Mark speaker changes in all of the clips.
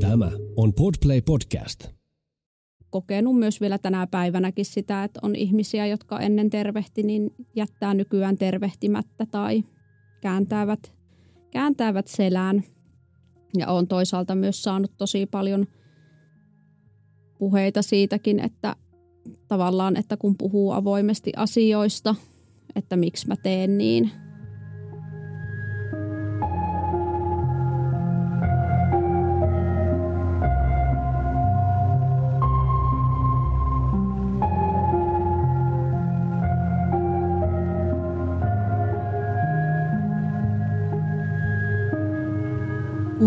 Speaker 1: Tämä on Podplay Podcast.
Speaker 2: kokenut myös vielä tänä päivänäkin sitä, että on ihmisiä, jotka ennen tervehti, niin jättää nykyään tervehtimättä tai kääntävät, kääntävät selään. Ja on toisaalta myös saanut tosi paljon puheita siitäkin, että tavallaan, että kun puhuu avoimesti asioista, että miksi mä teen niin.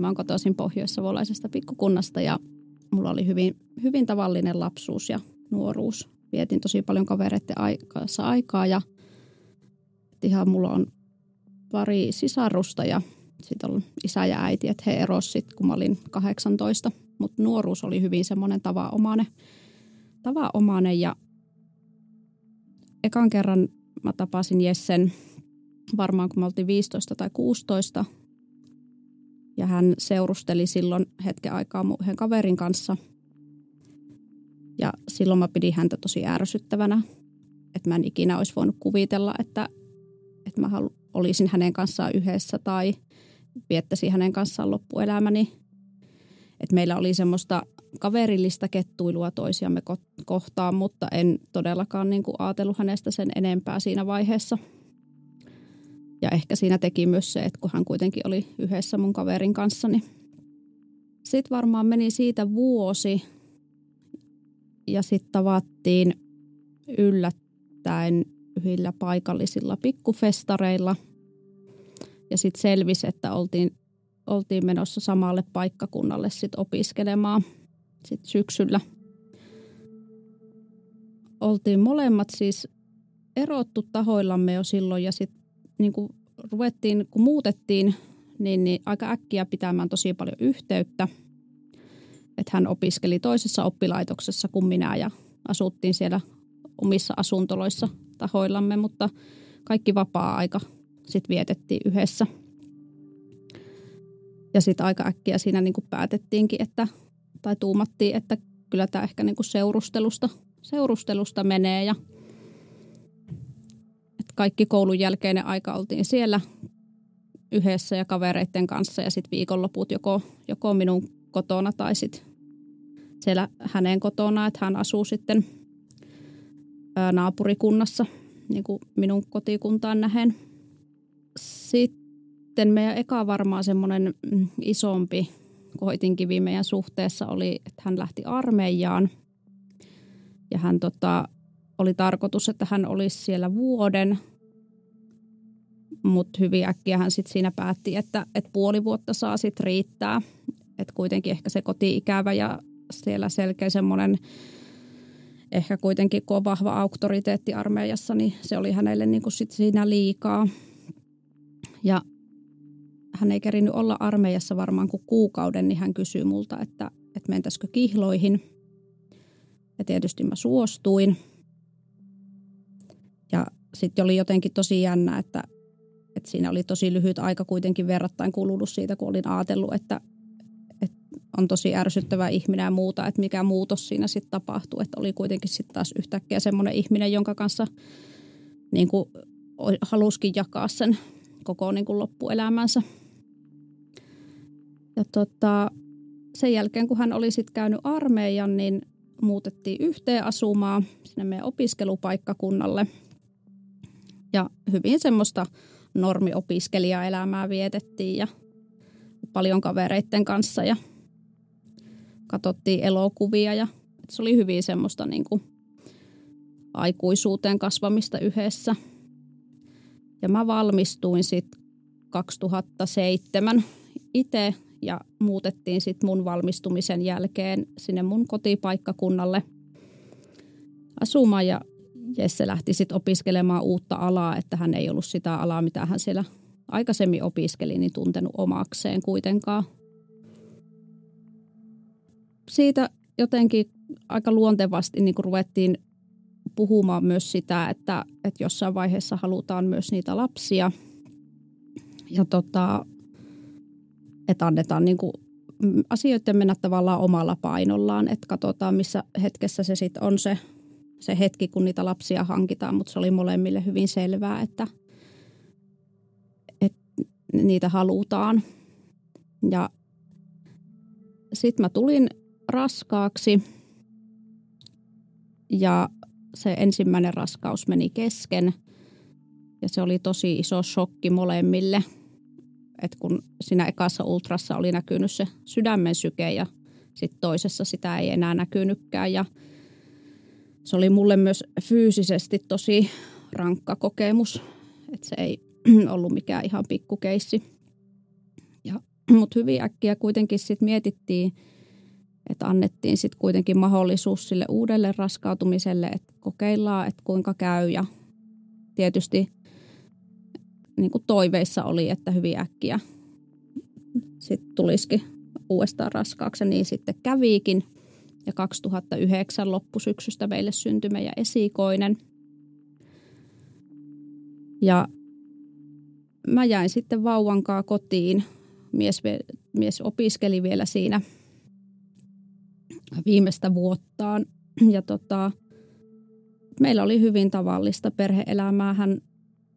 Speaker 2: mä oon kotoisin pohjoissavolaisesta pikkukunnasta ja mulla oli hyvin, hyvin tavallinen lapsuus ja nuoruus. Vietin tosi paljon kavereiden kanssa aikaa ja ihan mulla on pari sisarusta ja sitten on isä ja äiti, että he erosivat kun mä olin 18. Mutta nuoruus oli hyvin semmoinen tavanomainen, tavanomainen ja ekan kerran mä tapasin Jessen varmaan kun me oltiin 15 tai 16 ja hän seurusteli silloin hetken aikaa mun yhden kaverin kanssa. Ja silloin mä pidin häntä tosi ärsyttävänä. Että mä en ikinä olisi voinut kuvitella, että, että mä halu, olisin hänen kanssaan yhdessä tai viettäisin hänen kanssaan loppuelämäni. Että meillä oli semmoista kaverillista kettuilua toisiamme kohtaan, mutta en todellakaan niin kuin ajatellut hänestä sen enempää siinä vaiheessa – ja ehkä siinä teki myös se, että kun hän kuitenkin oli yhdessä mun kaverin kanssa, niin sitten varmaan meni siitä vuosi ja sitten tavattiin yllättäen yhdillä paikallisilla pikkufestareilla. Ja sitten selvisi, että oltiin, oltiin menossa samalle paikkakunnalle sit opiskelemaan sit syksyllä. Oltiin molemmat siis erottu tahoillamme jo silloin ja sitten niin kuin ruvettiin, kun muutettiin, niin, niin aika äkkiä pitämään tosi paljon yhteyttä. Että hän opiskeli toisessa oppilaitoksessa kuin minä ja asuttiin siellä omissa asuntoloissa tahoillamme, mutta kaikki vapaa-aika sitten vietettiin yhdessä. Ja sitten aika äkkiä siinä niin kuin päätettiinkin, että, tai tuumattiin, että kyllä tämä ehkä niin kuin seurustelusta, seurustelusta menee ja – kaikki koulun jälkeinen aika oltiin siellä yhdessä ja kavereiden kanssa ja sitten viikonloput joko, joko minun kotona tai sitten siellä hänen kotona, että hän asuu sitten naapurikunnassa niin kuin minun kotikuntaan nähen. Sitten meidän eka varmaan semmoinen mm, isompi koitinkivi meidän suhteessa oli, että hän lähti armeijaan ja hän tota, oli tarkoitus, että hän olisi siellä vuoden, mutta hyvin äkkiä hän sitten siinä päätti, että, että puoli vuotta saa sitten riittää. Että kuitenkin ehkä se koti-ikävä ja siellä selkeä semmoinen, ehkä kuitenkin kun on vahva auktoriteetti armeijassa, niin se oli hänelle niin kuin sit siinä liikaa. Ja hän ei kerinyt olla armeijassa varmaan kuin kuukauden, niin hän kysyi multa, että, että mentäisikö kihloihin. Ja tietysti mä suostuin – ja sitten oli jotenkin tosi jännä, että, että siinä oli tosi lyhyt aika kuitenkin verrattain kulunut siitä, kun olin ajatellut, että, että on tosi ärsyttävä ihminen ja muuta, että mikä muutos siinä sitten tapahtuu. Että oli kuitenkin sitten taas yhtäkkiä semmoinen ihminen, jonka kanssa niin kuin haluskin jakaa sen koko niin kuin loppuelämänsä. Ja tota, sen jälkeen, kun hän oli sitten käynyt armeijan, niin muutettiin yhteen asumaan sinne meidän opiskelupaikkakunnalle – ja hyvin semmoista normiopiskelijaelämää vietettiin ja paljon kavereiden kanssa ja katsottiin elokuvia ja se oli hyvin semmoista niin kuin aikuisuuteen kasvamista yhdessä. Ja mä valmistuin sitten 2007 itse ja muutettiin sitten mun valmistumisen jälkeen sinne mun kotipaikkakunnalle asumaan ja Jesse lähti sitten opiskelemaan uutta alaa, että hän ei ollut sitä alaa, mitä hän siellä aikaisemmin opiskeli, niin tuntenut omakseen kuitenkaan. Siitä jotenkin aika luontevasti niin ruvettiin puhumaan myös sitä, että, että jossain vaiheessa halutaan myös niitä lapsia. Ja tota, että annetaan niin kuin asioiden mennä tavallaan omalla painollaan, että katsotaan missä hetkessä se sitten on se, se hetki, kun niitä lapsia hankitaan, mutta se oli molemmille hyvin selvää, että, että niitä halutaan. Ja sitten mä tulin raskaaksi ja se ensimmäinen raskaus meni kesken ja se oli tosi iso shokki molemmille. Et kun siinä ekassa ultrassa oli näkynyt se sydämen syke ja sitten toisessa sitä ei enää näkynytkään ja se oli mulle myös fyysisesti tosi rankka kokemus, että se ei ollut mikään ihan pikkukeissi. Mutta hyvin äkkiä kuitenkin sitten mietittiin, että annettiin sitten kuitenkin mahdollisuus sille uudelle raskautumiselle, että kokeillaan, että kuinka käy ja tietysti niin kuin toiveissa oli, että hyvin äkkiä sitten tulisikin uudestaan raskaaksi, niin sitten käviikin. Ja 2009 loppusyksystä meille syntyi meidän esikoinen. Ja mä jäin sitten vauvankaa kotiin. Mies, mies opiskeli vielä siinä viimeistä vuottaan. Ja tota, meillä oli hyvin tavallista perheelämää. Hän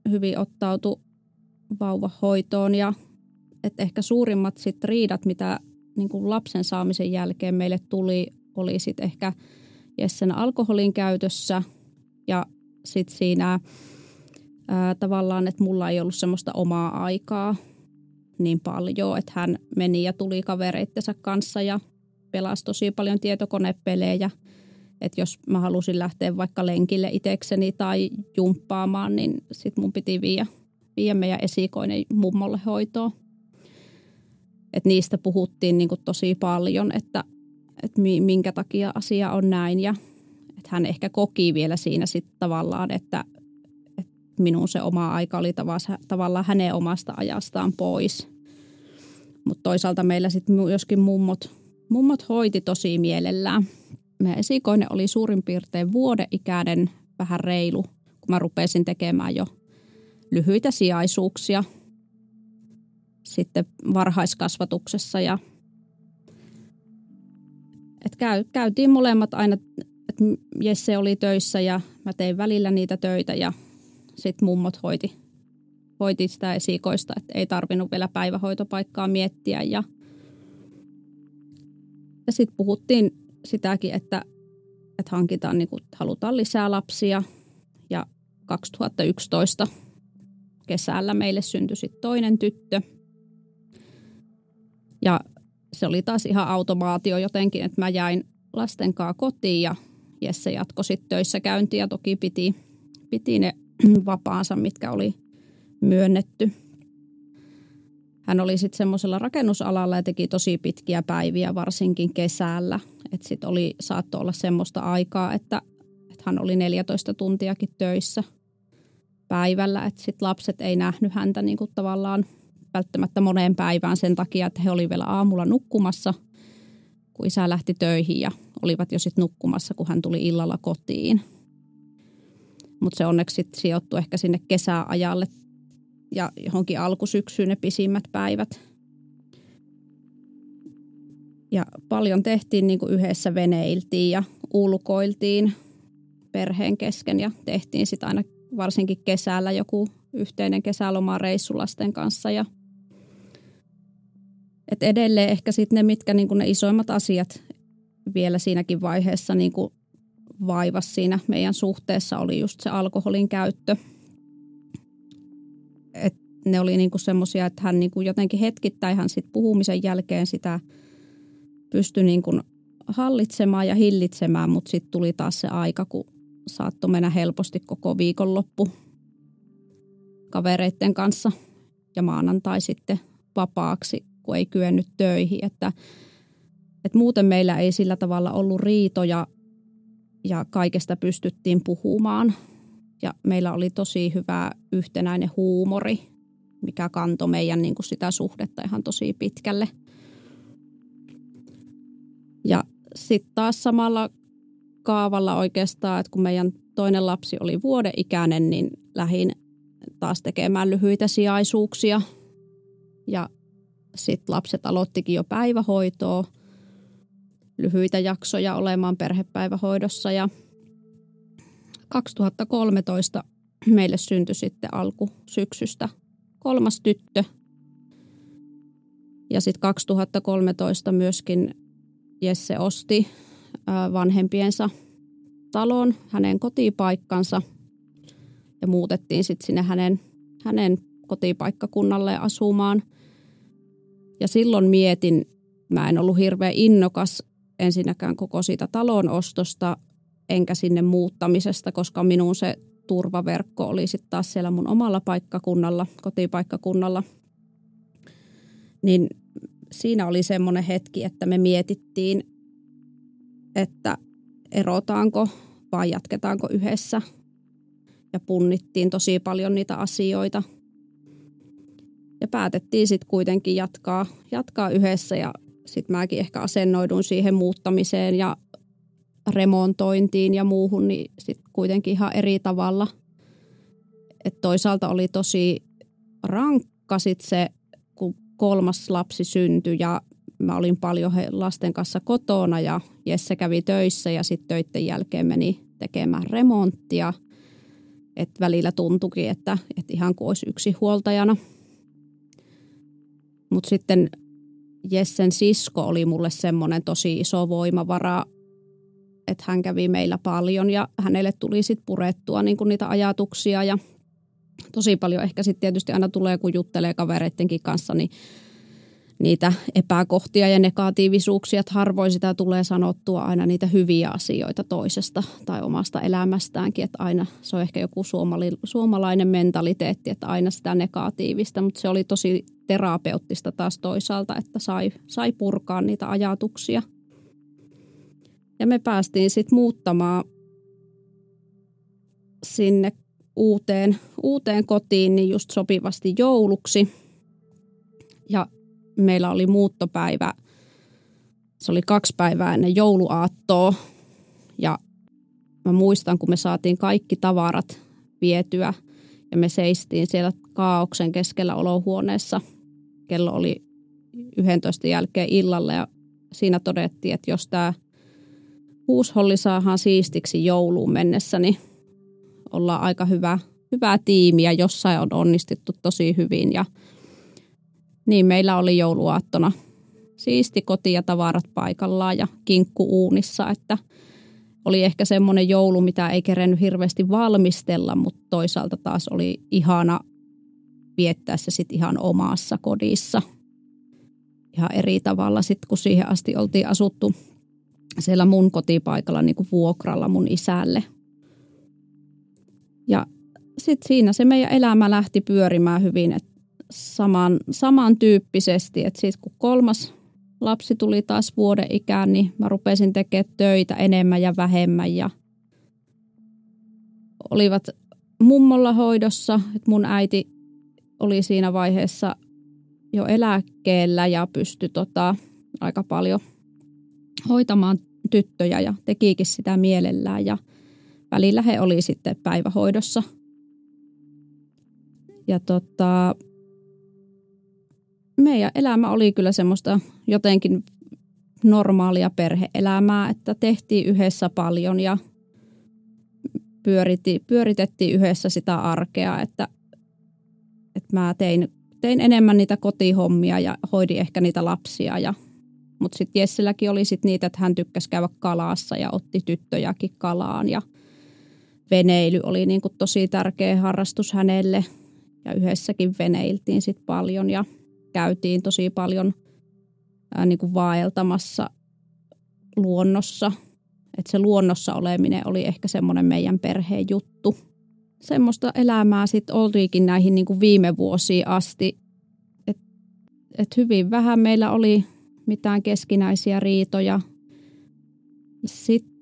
Speaker 2: hyvin ottautui vauvahoitoon ja että ehkä suurimmat sit riidat, mitä niin lapsen saamisen jälkeen meille tuli, oli sitten ehkä Jessen alkoholin käytössä ja sitten siinä ää, tavallaan, että mulla ei ollut semmoista omaa aikaa niin paljon, että hän meni ja tuli kavereittensa kanssa ja pelasi tosi paljon tietokonepelejä. Että jos mä halusin lähteä vaikka lenkille itsekseni tai jumppaamaan, niin sitten mun piti viedä, viedä meidän esikoinen mummolle hoitoon. Et niistä puhuttiin niin tosi paljon, että, että minkä takia asia on näin. Ja että hän ehkä koki vielä siinä sitten tavallaan, että, että minun se oma aika oli tavallaan hänen omasta ajastaan pois. Mutta toisaalta meillä sitten myöskin mummot, mummot hoiti tosi mielellään. Meidän esikoinen oli suurin piirtein vuodeikäinen, vähän reilu, kun mä rupesin tekemään jo lyhyitä sijaisuuksia sitten varhaiskasvatuksessa ja et käy, käytiin molemmat aina, että Jesse oli töissä ja mä tein välillä niitä töitä ja sitten mummot hoiti, hoiti sitä esikoista, että ei tarvinnut vielä päivähoitopaikkaa miettiä ja, ja sitten puhuttiin sitäkin, että, että hankitaan, niin kuin, halutaan lisää lapsia ja 2011 kesällä meille syntyi sitten toinen tyttö – ja se oli taas ihan automaatio jotenkin, että mä jäin lasten kanssa kotiin ja Jesse jatkoi sitten töissä käyntiä. Toki piti, piti ne vapaansa, mitkä oli myönnetty. Hän oli sitten semmoisella rakennusalalla ja teki tosi pitkiä päiviä, varsinkin kesällä. Että sitten oli, saattoi olla semmoista aikaa, että, että hän oli 14 tuntiakin töissä päivällä. Että sitten lapset ei nähnyt häntä niin kuin tavallaan välttämättä moneen päivään sen takia, että he olivat vielä aamulla nukkumassa, kun isä lähti töihin ja olivat jo sitten nukkumassa, kun hän tuli illalla kotiin. Mutta se onneksi sitten sijoittui ehkä sinne kesäajalle ja johonkin alkusyksyyn ne pisimmät päivät. Ja paljon tehtiin niin kuin yhdessä veneiltiin ja ulkoiltiin perheen kesken ja tehtiin sitten aina varsinkin kesällä joku yhteinen kesäloma reissulasten kanssa ja – et edelleen ehkä sitten ne, mitkä niin ne isoimmat asiat vielä siinäkin vaiheessa niin vaivas siinä meidän suhteessa oli just se alkoholin käyttö. Et ne oli niin semmoisia, että hän niin jotenkin hetkittäin hän sit puhumisen jälkeen sitä pystyi niin hallitsemaan ja hillitsemään, mutta sitten tuli taas se aika, kun saattoi mennä helposti koko viikonloppu kavereiden kanssa ja maanantai sitten vapaaksi, kun ei kyennyt töihin. Että, että muuten meillä ei sillä tavalla ollut riitoja ja kaikesta pystyttiin puhumaan. Ja meillä oli tosi hyvä yhtenäinen huumori, mikä kantoi meidän niin kuin sitä suhdetta ihan tosi pitkälle. Ja sitten taas samalla kaavalla oikeastaan, että kun meidän toinen lapsi oli vuoden ikäinen, niin lähin taas tekemään lyhyitä sijaisuuksia. Ja sitten lapset aloittikin jo päivähoitoa, lyhyitä jaksoja olemaan perhepäivähoidossa ja 2013 meille syntyi sitten alku syksystä kolmas tyttö. Ja sitten 2013 myöskin Jesse osti vanhempiensa talon, hänen kotipaikkansa ja muutettiin sitten sinne hänen, hänen kotipaikkakunnalle asumaan. Ja silloin mietin, mä en ollut hirveän innokas ensinnäkään koko siitä talon ostosta, enkä sinne muuttamisesta, koska minun se turvaverkko oli sitten taas siellä mun omalla paikkakunnalla, kotipaikkakunnalla. Niin siinä oli semmoinen hetki, että me mietittiin, että erotaanko vai jatketaanko yhdessä. Ja punnittiin tosi paljon niitä asioita. Ja päätettiin sitten kuitenkin jatkaa, jatkaa yhdessä ja sitten mäkin ehkä asennoidun siihen muuttamiseen ja remontointiin ja muuhun, niin sitten kuitenkin ihan eri tavalla. Et toisaalta oli tosi rankka sit se, kun kolmas lapsi syntyi ja mä olin paljon lasten kanssa kotona ja Jesse kävi töissä ja sitten töiden jälkeen meni tekemään remonttia. Et välillä tuntuikin, että, että ihan kuin olisi yksi huoltajana. Mutta sitten Jessen sisko oli mulle semmoinen tosi iso voimavara, että hän kävi meillä paljon ja hänelle tuli sitten purettua niin niitä ajatuksia ja tosi paljon. Ehkä sitten tietysti aina tulee, kun juttelee kavereidenkin kanssa, niin niitä epäkohtia ja negatiivisuuksia, että harvoin sitä tulee sanottua aina niitä hyviä asioita toisesta tai omasta elämästäänkin, että aina se on ehkä joku suomali, suomalainen mentaliteetti, että aina sitä negatiivista, mutta se oli tosi terapeuttista taas toisaalta, että sai, sai purkaa niitä ajatuksia. Ja me päästiin sitten muuttamaan sinne uuteen, uuteen kotiin niin just sopivasti jouluksi. Ja meillä oli muuttopäivä, se oli kaksi päivää ennen jouluaattoa. Ja mä muistan, kun me saatiin kaikki tavarat vietyä ja me seistiin siellä kaauksen keskellä olohuoneessa. Kello oli 11 jälkeen illalla ja siinä todettiin, että jos tämä huusholli saadaan siistiksi jouluun mennessä, niin ollaan aika hyvä, hyvä tiimi ja jossain on onnistuttu tosi hyvin ja – niin meillä oli jouluaattona siisti koti ja tavarat paikallaan ja kinkku uunissa, että oli ehkä semmoinen joulu, mitä ei kerennyt hirveästi valmistella, mutta toisaalta taas oli ihana viettää se sitten ihan omassa kodissa. Ihan eri tavalla sitten, kun siihen asti oltiin asuttu siellä mun kotipaikalla niin kuin vuokralla mun isälle. Ja sitten siinä se meidän elämä lähti pyörimään hyvin, että saman, samantyyppisesti. Että sitten kun kolmas lapsi tuli taas vuoden ikään, niin mä rupesin tekemään töitä enemmän ja vähemmän ja olivat mummolla hoidossa. Että mun äiti oli siinä vaiheessa jo eläkkeellä ja pystyi tota, aika paljon hoitamaan tyttöjä ja tekikin sitä mielellään ja välillä he oli sitten päivähoidossa. Ja tota, meidän elämä oli kyllä semmoista jotenkin normaalia perheelämää, että tehtiin yhdessä paljon ja pyöritettiin yhdessä sitä arkea, että, että mä tein, tein enemmän niitä kotihommia ja hoidin ehkä niitä lapsia. Ja, mutta sitten Jessilläkin oli sit niitä, että hän tykkäsi käydä kalassa ja otti tyttöjäkin kalaan ja veneily oli niin kuin tosi tärkeä harrastus hänelle ja yhdessäkin veneiltiin sitten paljon ja – käytiin tosi paljon ää, niin kuin vaeltamassa luonnossa. Että se luonnossa oleminen oli ehkä semmoinen meidän perheen juttu. semmoista elämää sitten oltiinkin näihin niin kuin viime vuosiin asti. Et, et hyvin vähän meillä oli mitään keskinäisiä riitoja. Sitten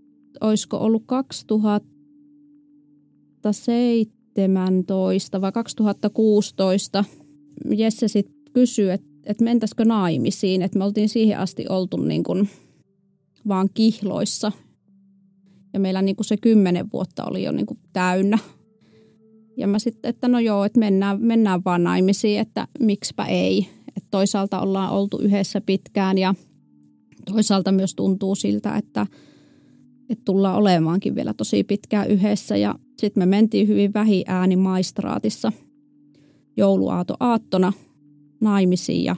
Speaker 2: olisiko ollut 2017 vai 2016 Jesse sitten kysyi, että, että mentäisikö naimisiin. Että me oltiin siihen asti oltu niin kuin vaan kihloissa. Ja meillä niin kuin se kymmenen vuotta oli jo niin kuin täynnä. Ja mä sitten, että no joo, että mennään, mennään vaan naimisiin, että miksipä ei. Että toisaalta ollaan oltu yhdessä pitkään ja toisaalta myös tuntuu siltä, että, että tullaan olemaankin vielä tosi pitkään yhdessä. Ja sitten me mentiin hyvin vähin ääni maistraatissa jouluaato aattona naimisiin ja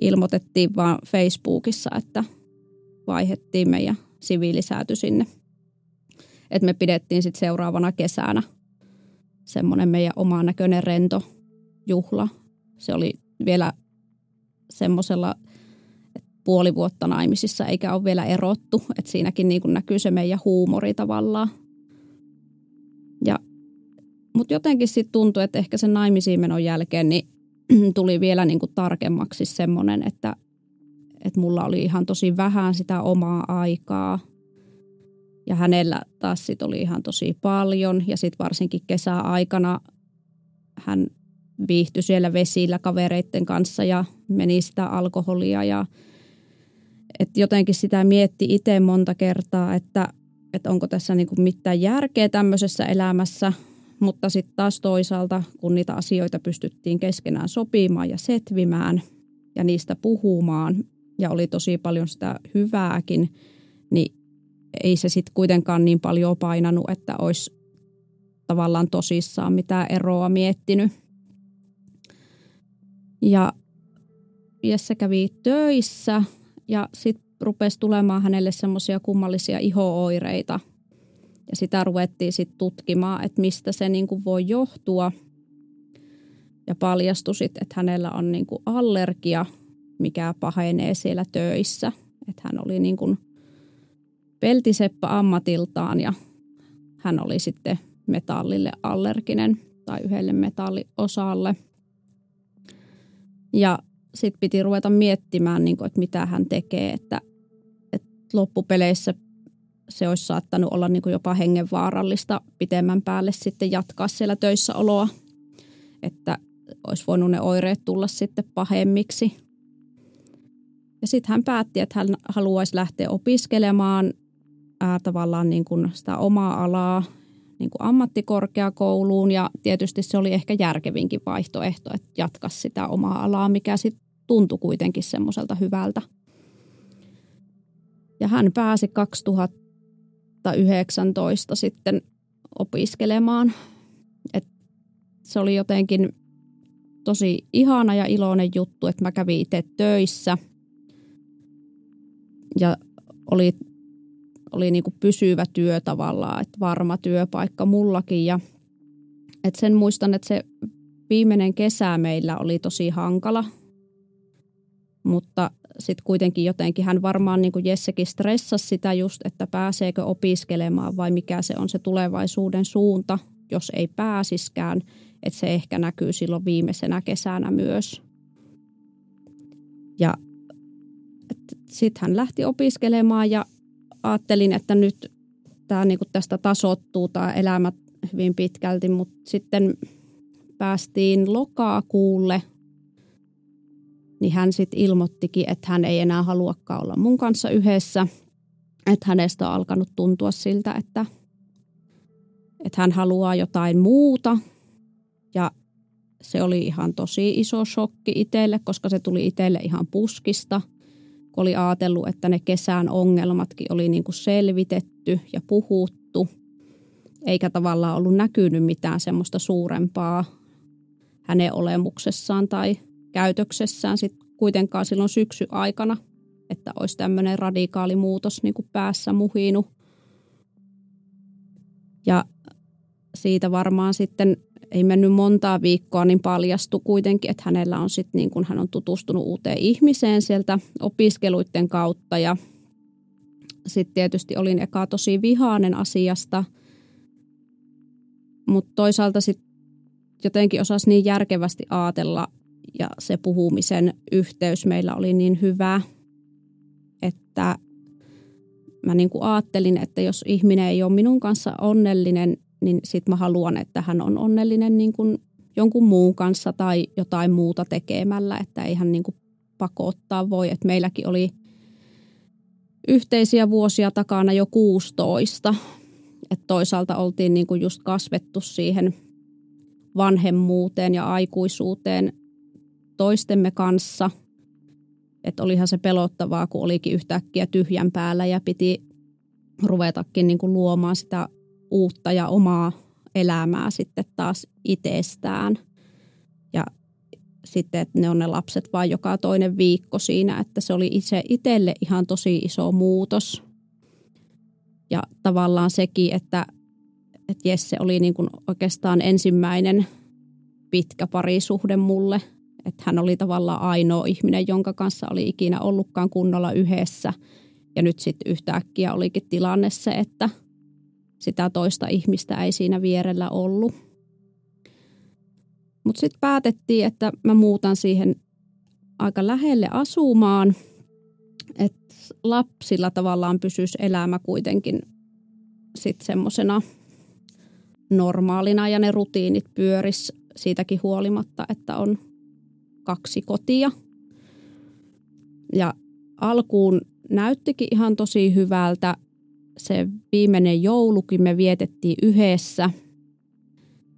Speaker 2: ilmoitettiin vaan Facebookissa, että vaihettiin meidän siviilisääty sinne. Et me pidettiin sitten seuraavana kesänä semmoinen meidän oman näköinen rento juhla. Se oli vielä semmoisella puoli vuotta naimisissa eikä ole vielä erottu. Että siinäkin niin näkyy se meidän huumori tavallaan. Mutta jotenkin sitten tuntui, että ehkä sen naimisiin menon jälkeen niin tuli vielä niin kuin tarkemmaksi semmoinen, että, että mulla oli ihan tosi vähän sitä omaa aikaa. Ja hänellä taas sit oli ihan tosi paljon. Ja sitten varsinkin kesäaikana hän viihtyi siellä vesillä kavereiden kanssa ja meni sitä alkoholia. Ja, et jotenkin sitä mietti itse monta kertaa, että, että onko tässä niinku mitään järkeä tämmöisessä elämässä – mutta sitten taas toisaalta, kun niitä asioita pystyttiin keskenään sopimaan ja setvimään ja niistä puhumaan ja oli tosi paljon sitä hyvääkin, niin ei se sitten kuitenkaan niin paljon painanut, että olisi tavallaan tosissaan mitään eroa miettinyt. Ja Jesse kävi töissä ja sitten rupesi tulemaan hänelle semmoisia kummallisia ihooireita – ja sitä ruvettiin sitten tutkimaan, että mistä se niin kuin voi johtua. Ja paljastui sitten, että hänellä on niin kuin allergia, mikä pahenee siellä töissä. Että hän oli niin kuin peltiseppä ammatiltaan ja hän oli sitten metallille allerginen tai yhdelle metalliosalle. Ja sitten piti ruveta miettimään, niin kuin, että mitä hän tekee, että, että loppupeleissä se olisi saattanut olla niin kuin jopa hengenvaarallista pitemmän päälle sitten jatkaa siellä töissä oloa, että olisi voinut ne oireet tulla sitten pahemmiksi. Ja sitten hän päätti, että hän haluaisi lähteä opiskelemaan ää, tavallaan niin kuin sitä omaa alaa niin kuin ammattikorkeakouluun ja tietysti se oli ehkä järkevinkin vaihtoehto, että jatkaa sitä omaa alaa, mikä sitten tuntui kuitenkin semmoiselta hyvältä. Ja hän pääsi 2000 2019 sitten opiskelemaan. Et se oli jotenkin tosi ihana ja iloinen juttu, että mä kävin itse töissä ja oli, oli niin kuin pysyvä työ tavallaan, että varma työpaikka mullakin ja et sen muistan, että se viimeinen kesä meillä oli tosi hankala, mutta sitten kuitenkin jotenkin hän varmaan niin kuin Jessekin stressasi sitä just, että pääseekö opiskelemaan vai mikä se on se tulevaisuuden suunta, jos ei pääsiskään, että se ehkä näkyy silloin viimeisenä kesänä myös. Ja sitten hän lähti opiskelemaan ja ajattelin, että nyt tämä niin tästä tasottuu tämä elämä hyvin pitkälti, mutta sitten päästiin lokaakuulle – niin hän sitten ilmoittikin, että hän ei enää haluakaan olla mun kanssa yhdessä. Että hänestä on alkanut tuntua siltä, että, että hän haluaa jotain muuta. Ja se oli ihan tosi iso shokki itselle, koska se tuli itselle ihan puskista. Kun oli ajatellut, että ne kesän ongelmatkin oli niin kuin selvitetty ja puhuttu. Eikä tavallaan ollut näkynyt mitään semmoista suurempaa hänen olemuksessaan tai käytöksessään sit kuitenkaan silloin syksy aikana, että olisi tämmöinen radikaali muutos niin kuin päässä muhinu. Ja siitä varmaan sitten ei mennyt montaa viikkoa, niin paljastui kuitenkin, että hänellä on sitten niin kuin hän on tutustunut uuteen ihmiseen sieltä opiskeluiden kautta ja sitten tietysti olin eka tosi vihainen asiasta, Mutta toisaalta sitten jotenkin osasi niin järkevästi ajatella ja se puhumisen yhteys meillä oli niin hyvä, että mä niin kuin ajattelin, että jos ihminen ei ole minun kanssa onnellinen, niin sitten mä haluan, että hän on onnellinen niin kuin jonkun muun kanssa tai jotain muuta tekemällä, että ei hän niin kuin pakottaa voi. Että meilläkin oli yhteisiä vuosia takana jo 16. Että toisaalta oltiin niin kuin just kasvettu siihen vanhemmuuteen ja aikuisuuteen toistemme kanssa. Että olihan se pelottavaa, kun olikin yhtäkkiä tyhjän päällä ja piti ruvetakin niin kuin luomaan sitä uutta ja omaa elämää sitten taas itsestään. Ja sitten, että ne on ne lapset vain joka toinen viikko siinä, että se oli itse itselle ihan tosi iso muutos. Ja tavallaan sekin, että, että Jesse oli niin kuin oikeastaan ensimmäinen pitkä parisuhde mulle. Että hän oli tavallaan ainoa ihminen, jonka kanssa oli ikinä ollutkaan kunnolla yhdessä. Ja nyt sitten yhtäkkiä olikin tilanne se, että sitä toista ihmistä ei siinä vierellä ollut. Mutta sitten päätettiin, että mä muutan siihen aika lähelle asumaan, että lapsilla tavallaan pysyisi elämä kuitenkin sitten semmoisena normaalina ja ne rutiinit pyöris siitäkin huolimatta, että on kaksi kotia. Ja alkuun näyttikin ihan tosi hyvältä. Se viimeinen joulukin me vietettiin yhdessä –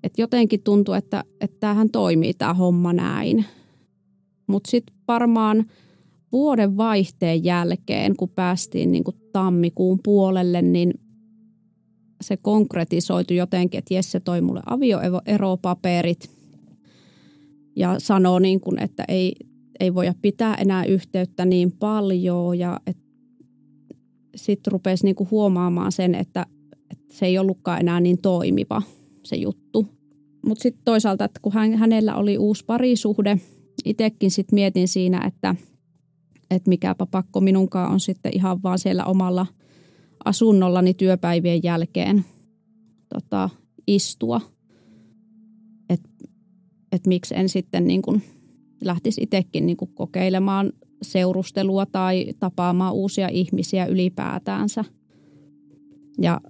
Speaker 2: et jotenkin tuntuu, että, että tämähän toimii tämä homma näin. Mutta sitten varmaan vuoden vaihteen jälkeen, kun päästiin niin kuin tammikuun puolelle, niin se konkretisoitu jotenkin, että Jesse toi mulle avioeropaperit ja sanoo, niin kuin, että ei, ei voida pitää enää yhteyttä niin paljon ja sitten rupesi niin kuin huomaamaan sen, että, että se ei ollutkaan enää niin toimiva – se juttu. Mutta sitten toisaalta, että kun hän, hänellä oli uusi parisuhde, itsekin sitten mietin siinä, että, että mikäpä pakko minunkaan on sitten ihan vaan siellä omalla asunnollani työpäivien jälkeen tota, istua. Että et miksi en sitten niin kun lähtisi itsekin niin kokeilemaan seurustelua tai tapaamaan uusia ihmisiä ylipäätäänsä. Ja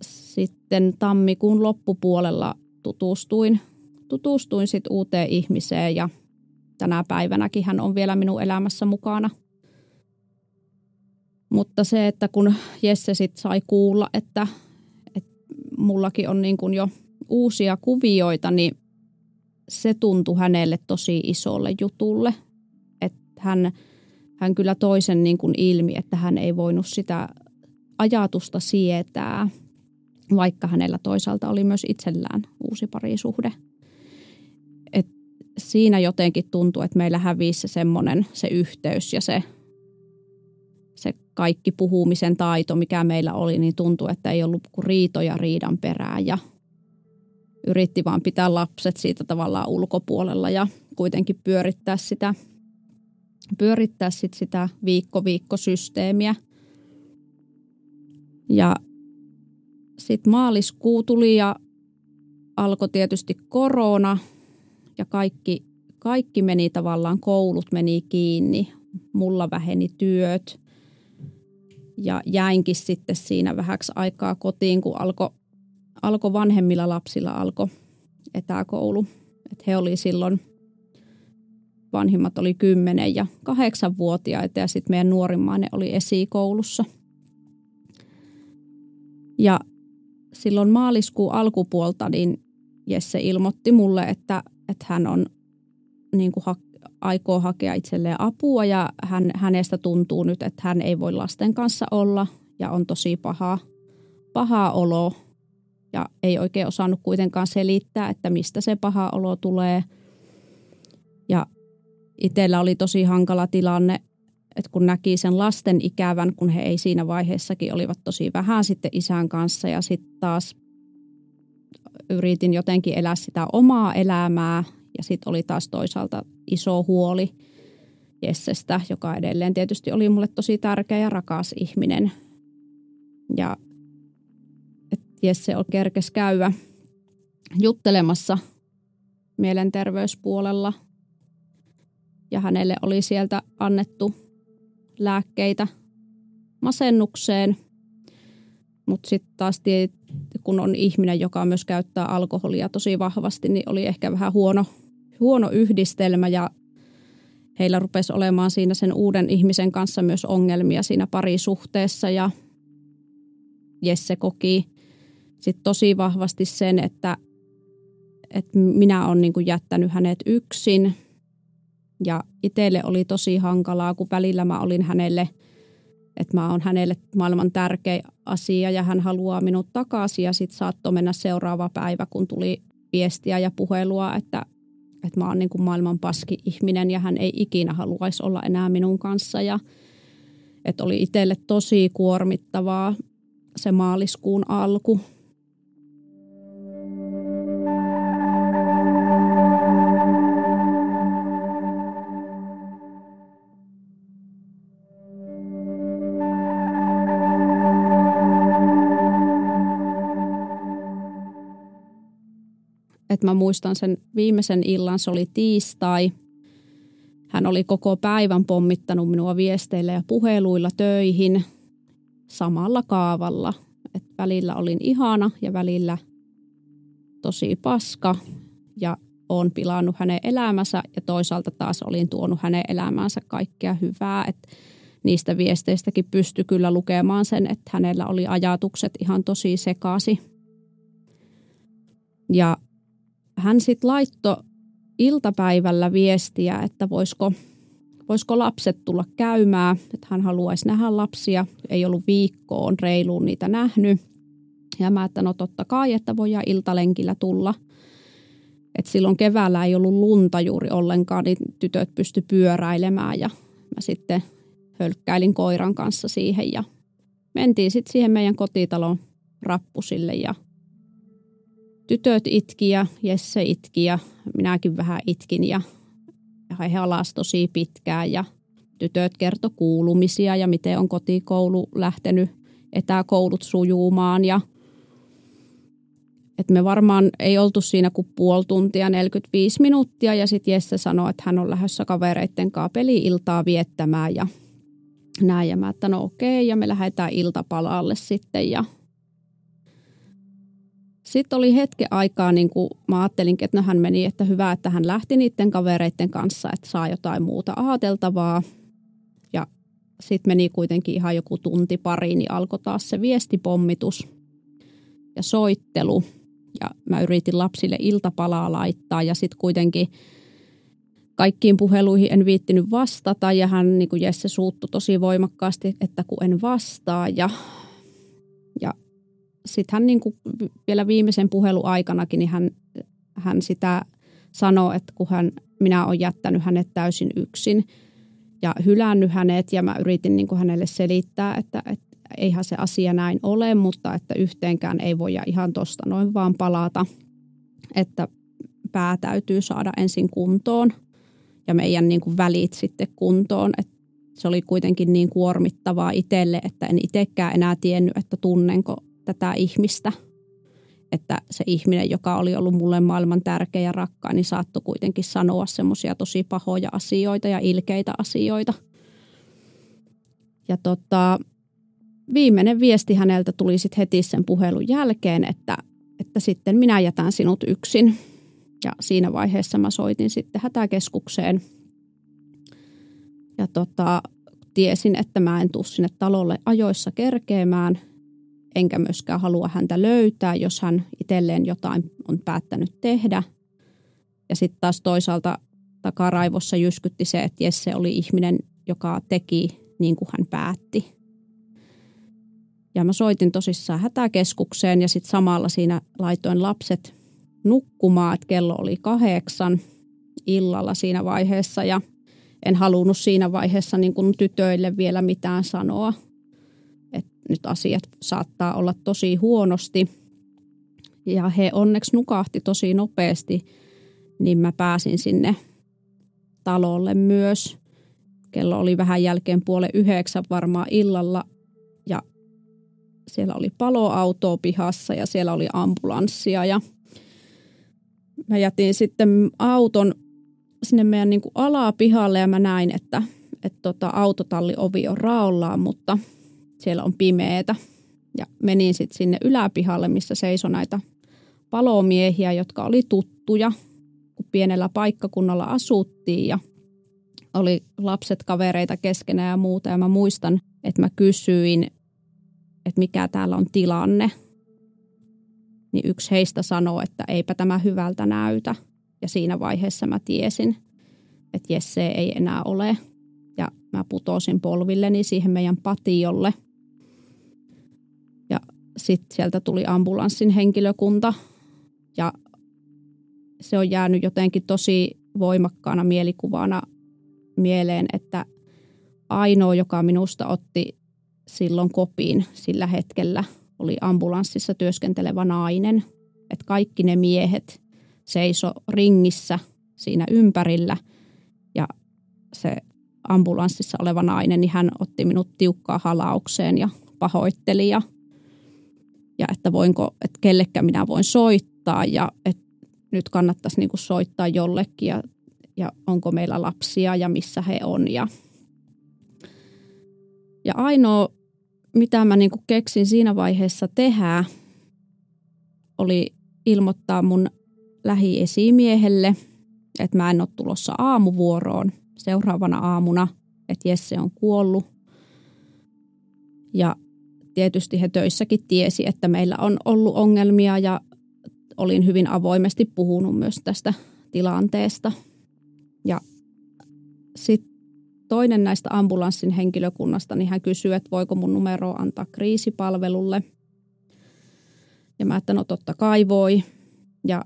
Speaker 2: sitten tammikuun loppupuolella tutustuin, tutustuin sitten uuteen ihmiseen ja tänä päivänäkin hän on vielä minun elämässä mukana. Mutta se, että kun Jesse sitten sai kuulla, että, että mullakin on niin kuin jo uusia kuvioita, niin se tuntui hänelle tosi isolle jutulle. Että hän, hän kyllä toisen niin kuin ilmi, että hän ei voinut sitä ajatusta sietää – vaikka hänellä toisaalta oli myös itsellään uusi parisuhde. Et siinä jotenkin tuntui, että meillä hävisi se semmoinen se yhteys ja se, se kaikki puhumisen taito, mikä meillä oli, niin tuntui, että ei ollut kuin riitoja riidan perään ja yritti vaan pitää lapset siitä tavallaan ulkopuolella ja kuitenkin pyörittää sitä, pyörittää sit sitä viikko-viikko-systeemiä. Ja sitten maaliskuu tuli ja alkoi tietysti korona ja kaikki, kaikki meni tavallaan, koulut meni kiinni, mulla väheni työt ja jäinkin sitten siinä vähäksi aikaa kotiin, kun alkoi alko vanhemmilla lapsilla alkoi etäkoulu. Et he oli silloin, vanhimmat oli kymmenen ja kahdeksan vuotiaita ja sitten meidän nuorimmainen oli esikoulussa. Ja silloin maaliskuun alkupuolta niin Jesse ilmoitti mulle, että, että hän on niin kuin ha, aikoo hakea itselleen apua ja hän, hänestä tuntuu nyt, että hän ei voi lasten kanssa olla ja on tosi paha, paha olo ja ei oikein osannut kuitenkaan selittää, että mistä se paha olo tulee. Ja itsellä oli tosi hankala tilanne että kun näki sen lasten ikävän, kun he ei siinä vaiheessakin olivat tosi vähän sitten isän kanssa ja sitten taas yritin jotenkin elää sitä omaa elämää ja sitten oli taas toisaalta iso huoli Jessestä, joka edelleen tietysti oli mulle tosi tärkeä ja rakas ihminen. Ja Jesse kerkes käydä juttelemassa mielenterveyspuolella. Ja hänelle oli sieltä annettu lääkkeitä masennukseen. Mutta sitten taas kun on ihminen, joka myös käyttää alkoholia tosi vahvasti, niin oli ehkä vähän huono, huono yhdistelmä ja heillä rupesi olemaan siinä sen uuden ihmisen kanssa myös ongelmia siinä parisuhteessa ja Jesse koki sit tosi vahvasti sen, että, että minä olen niin jättänyt hänet yksin ja itselle oli tosi hankalaa, kun välillä mä olin hänelle, että mä oon hänelle maailman tärkein asia ja hän haluaa minut takaisin ja sitten saattoi mennä seuraava päivä, kun tuli viestiä ja puhelua, että että mä oon niin maailman paski ihminen ja hän ei ikinä haluaisi olla enää minun kanssa. Ja että oli itselle tosi kuormittavaa se maaliskuun alku. Että mä muistan sen viimeisen illan, se oli tiistai. Hän oli koko päivän pommittanut minua viesteillä ja puheluilla töihin samalla kaavalla. Et välillä olin ihana ja välillä tosi paska ja on pilannut hänen elämänsä ja toisaalta taas olin tuonut hänen elämäänsä kaikkea hyvää. Et niistä viesteistäkin pystyi kyllä lukemaan sen, että hänellä oli ajatukset ihan tosi sekasi. Ja hän sitten laittoi iltapäivällä viestiä, että voisiko, voisiko lapset tulla käymään, että hän haluaisi nähdä lapsia. Ei ollut viikkoon reiluun niitä nähnyt. Ja mä, että no totta kai, että voidaan iltalenkillä tulla. Et silloin keväällä ei ollut lunta juuri ollenkaan, niin tytöt pysty pyöräilemään ja mä sitten hölkkäilin koiran kanssa siihen ja mentiin sitten siihen meidän kotitalon rappusille ja tytöt itki ja Jesse itki ja minäkin vähän itkin ja, ja he alas tosi pitkään ja tytöt kertoi kuulumisia ja miten on kotikoulu lähtenyt etäkoulut sujuumaan ja että me varmaan ei oltu siinä kuin puoli tuntia, 45 minuuttia ja sitten Jesse sanoi, että hän on lähdössä kavereitten kanssa peli-iltaa viettämään ja näin. Ja mä, että no okei, ja me lähdetään iltapalalle sitten ja sitten oli hetken aikaa, niin kuin mä ajattelin, että hän meni, että hyvä, että hän lähti niiden kavereiden kanssa, että saa jotain muuta ajateltavaa. Ja sitten meni kuitenkin ihan joku tunti pari, niin alkoi taas se viestipommitus ja soittelu. Ja mä yritin lapsille iltapalaa laittaa ja sitten kuitenkin kaikkiin puheluihin en viittinyt vastata ja hän, niin kuin Jesse, suuttu tosi voimakkaasti, että kun en vastaa ja sitten hän niin kuin vielä viimeisen puheluaikanakin, niin hän, hän sitä sanoi, että kun hän, minä olen jättänyt hänet täysin yksin ja hylännyt hänet ja mä yritin niin kuin hänelle selittää, että, että eihän se asia näin ole, mutta että yhteenkään ei voi ihan tuosta noin vaan palata, että pää täytyy saada ensin kuntoon ja meidän niin kuin välit sitten kuntoon, että se oli kuitenkin niin kuormittavaa itselle, että en itsekään enää tiennyt, että tunnenko tätä ihmistä. Että se ihminen, joka oli ollut mulle maailman tärkeä ja rakkaa, niin saattoi kuitenkin sanoa semmoisia tosi pahoja asioita ja ilkeitä asioita. Ja tota, viimeinen viesti häneltä tuli sitten heti sen puhelun jälkeen, että, että sitten minä jätän sinut yksin. Ja siinä vaiheessa mä soitin sitten hätäkeskukseen. Ja tota, tiesin, että mä en tule sinne talolle ajoissa kerkeämään – enkä myöskään halua häntä löytää, jos hän itselleen jotain on päättänyt tehdä. Ja sitten taas toisaalta takaraivossa jyskytti se, että Jesse oli ihminen, joka teki niin kuin hän päätti. Ja mä soitin tosissaan hätäkeskukseen ja sitten samalla siinä laitoin lapset nukkumaan, että kello oli kahdeksan illalla siinä vaiheessa ja en halunnut siinä vaiheessa niin kuin tytöille vielä mitään sanoa – nyt asiat saattaa olla tosi huonosti. Ja he onneksi nukahti tosi nopeasti, niin mä pääsin sinne talolle myös. Kello oli vähän jälkeen puole yhdeksän varmaan illalla ja siellä oli paloauto pihassa ja siellä oli ambulanssia ja mä jätin sitten auton sinne meidän niin alapihalle ja mä näin, että, että tota, autotalli ovi on raollaan, mutta siellä on pimeetä. Ja menin sitten sinne yläpihalle, missä seisoi näitä palomiehiä, jotka oli tuttuja, kun pienellä paikkakunnalla asuttiin ja oli lapset kavereita keskenään ja muuta. Ja mä muistan, että mä kysyin, että mikä täällä on tilanne. Niin yksi heistä sanoi, että eipä tämä hyvältä näytä. Ja siinä vaiheessa mä tiesin, että Jesse ei enää ole. Ja mä putosin polvilleni siihen meidän patiolle. Sitten sieltä tuli ambulanssin henkilökunta. Ja se on jäänyt jotenkin tosi voimakkaana mielikuvana mieleen, että ainoa, joka minusta otti silloin kopiin sillä hetkellä, oli ambulanssissa työskentelevä nainen. Että kaikki ne miehet seiso ringissä siinä ympärillä ja se ambulanssissa oleva nainen, niin hän otti minut tiukkaa halaukseen ja pahoitteli ja, ja että voinko, että kellekään minä voin soittaa ja että nyt kannattaisi niin kuin soittaa jollekin ja, ja onko meillä lapsia ja missä he on. Ja, ja ainoa, mitä mä niin kuin keksin siinä vaiheessa tehdä, oli ilmoittaa mun lähiesimiehelle, että mä en ole tulossa aamuvuoroon seuraavana aamuna, että Jesse on kuollut. Ja tietysti he töissäkin tiesi, että meillä on ollut ongelmia ja olin hyvin avoimesti puhunut myös tästä tilanteesta. Ja sitten toinen näistä ambulanssin henkilökunnasta, niin hän kysyi, että voiko mun numero antaa kriisipalvelulle. Ja mä että no totta kai voi. Ja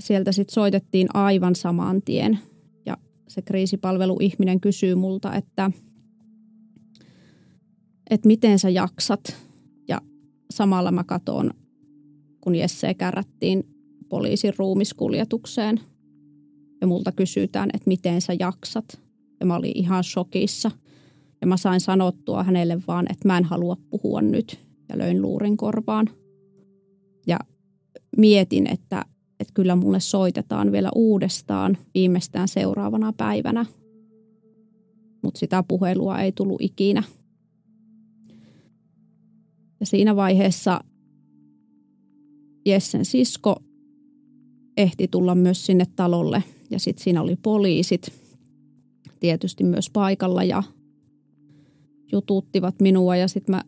Speaker 2: sieltä sitten soitettiin aivan saman tien. Ja se kriisipalveluihminen kysyy multa, että, että miten sä jaksat. Ja samalla mä katon, kun Jesse kärrättiin poliisin ruumiskuljetukseen. Ja multa kysytään, että miten sä jaksat. Ja mä olin ihan shokissa. Ja mä sain sanottua hänelle vaan, että mä en halua puhua nyt. Ja löin luurin korvaan. Ja mietin, että että kyllä mulle soitetaan vielä uudestaan viimeistään seuraavana päivänä. Mutta sitä puhelua ei tullut ikinä. Ja siinä vaiheessa Jessen sisko ehti tulla myös sinne talolle ja sitten siinä oli poliisit tietysti myös paikalla ja jututtivat minua ja sitten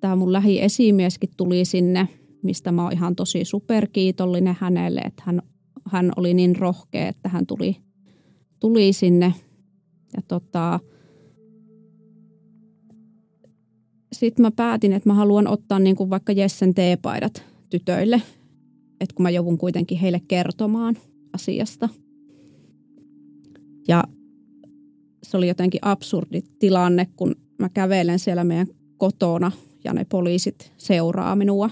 Speaker 2: tämä mun lähiesimieskin tuli sinne mistä mä oon ihan tosi superkiitollinen hänelle, että hän, hän oli niin rohkea, että hän tuli, tuli sinne. Ja tota, sitten mä päätin, että mä haluan ottaa niin kuin vaikka Jessen teepaidat tytöille, että kun mä joudun kuitenkin heille kertomaan asiasta. Ja se oli jotenkin absurdi tilanne, kun mä kävelen siellä meidän kotona ja ne poliisit seuraa minua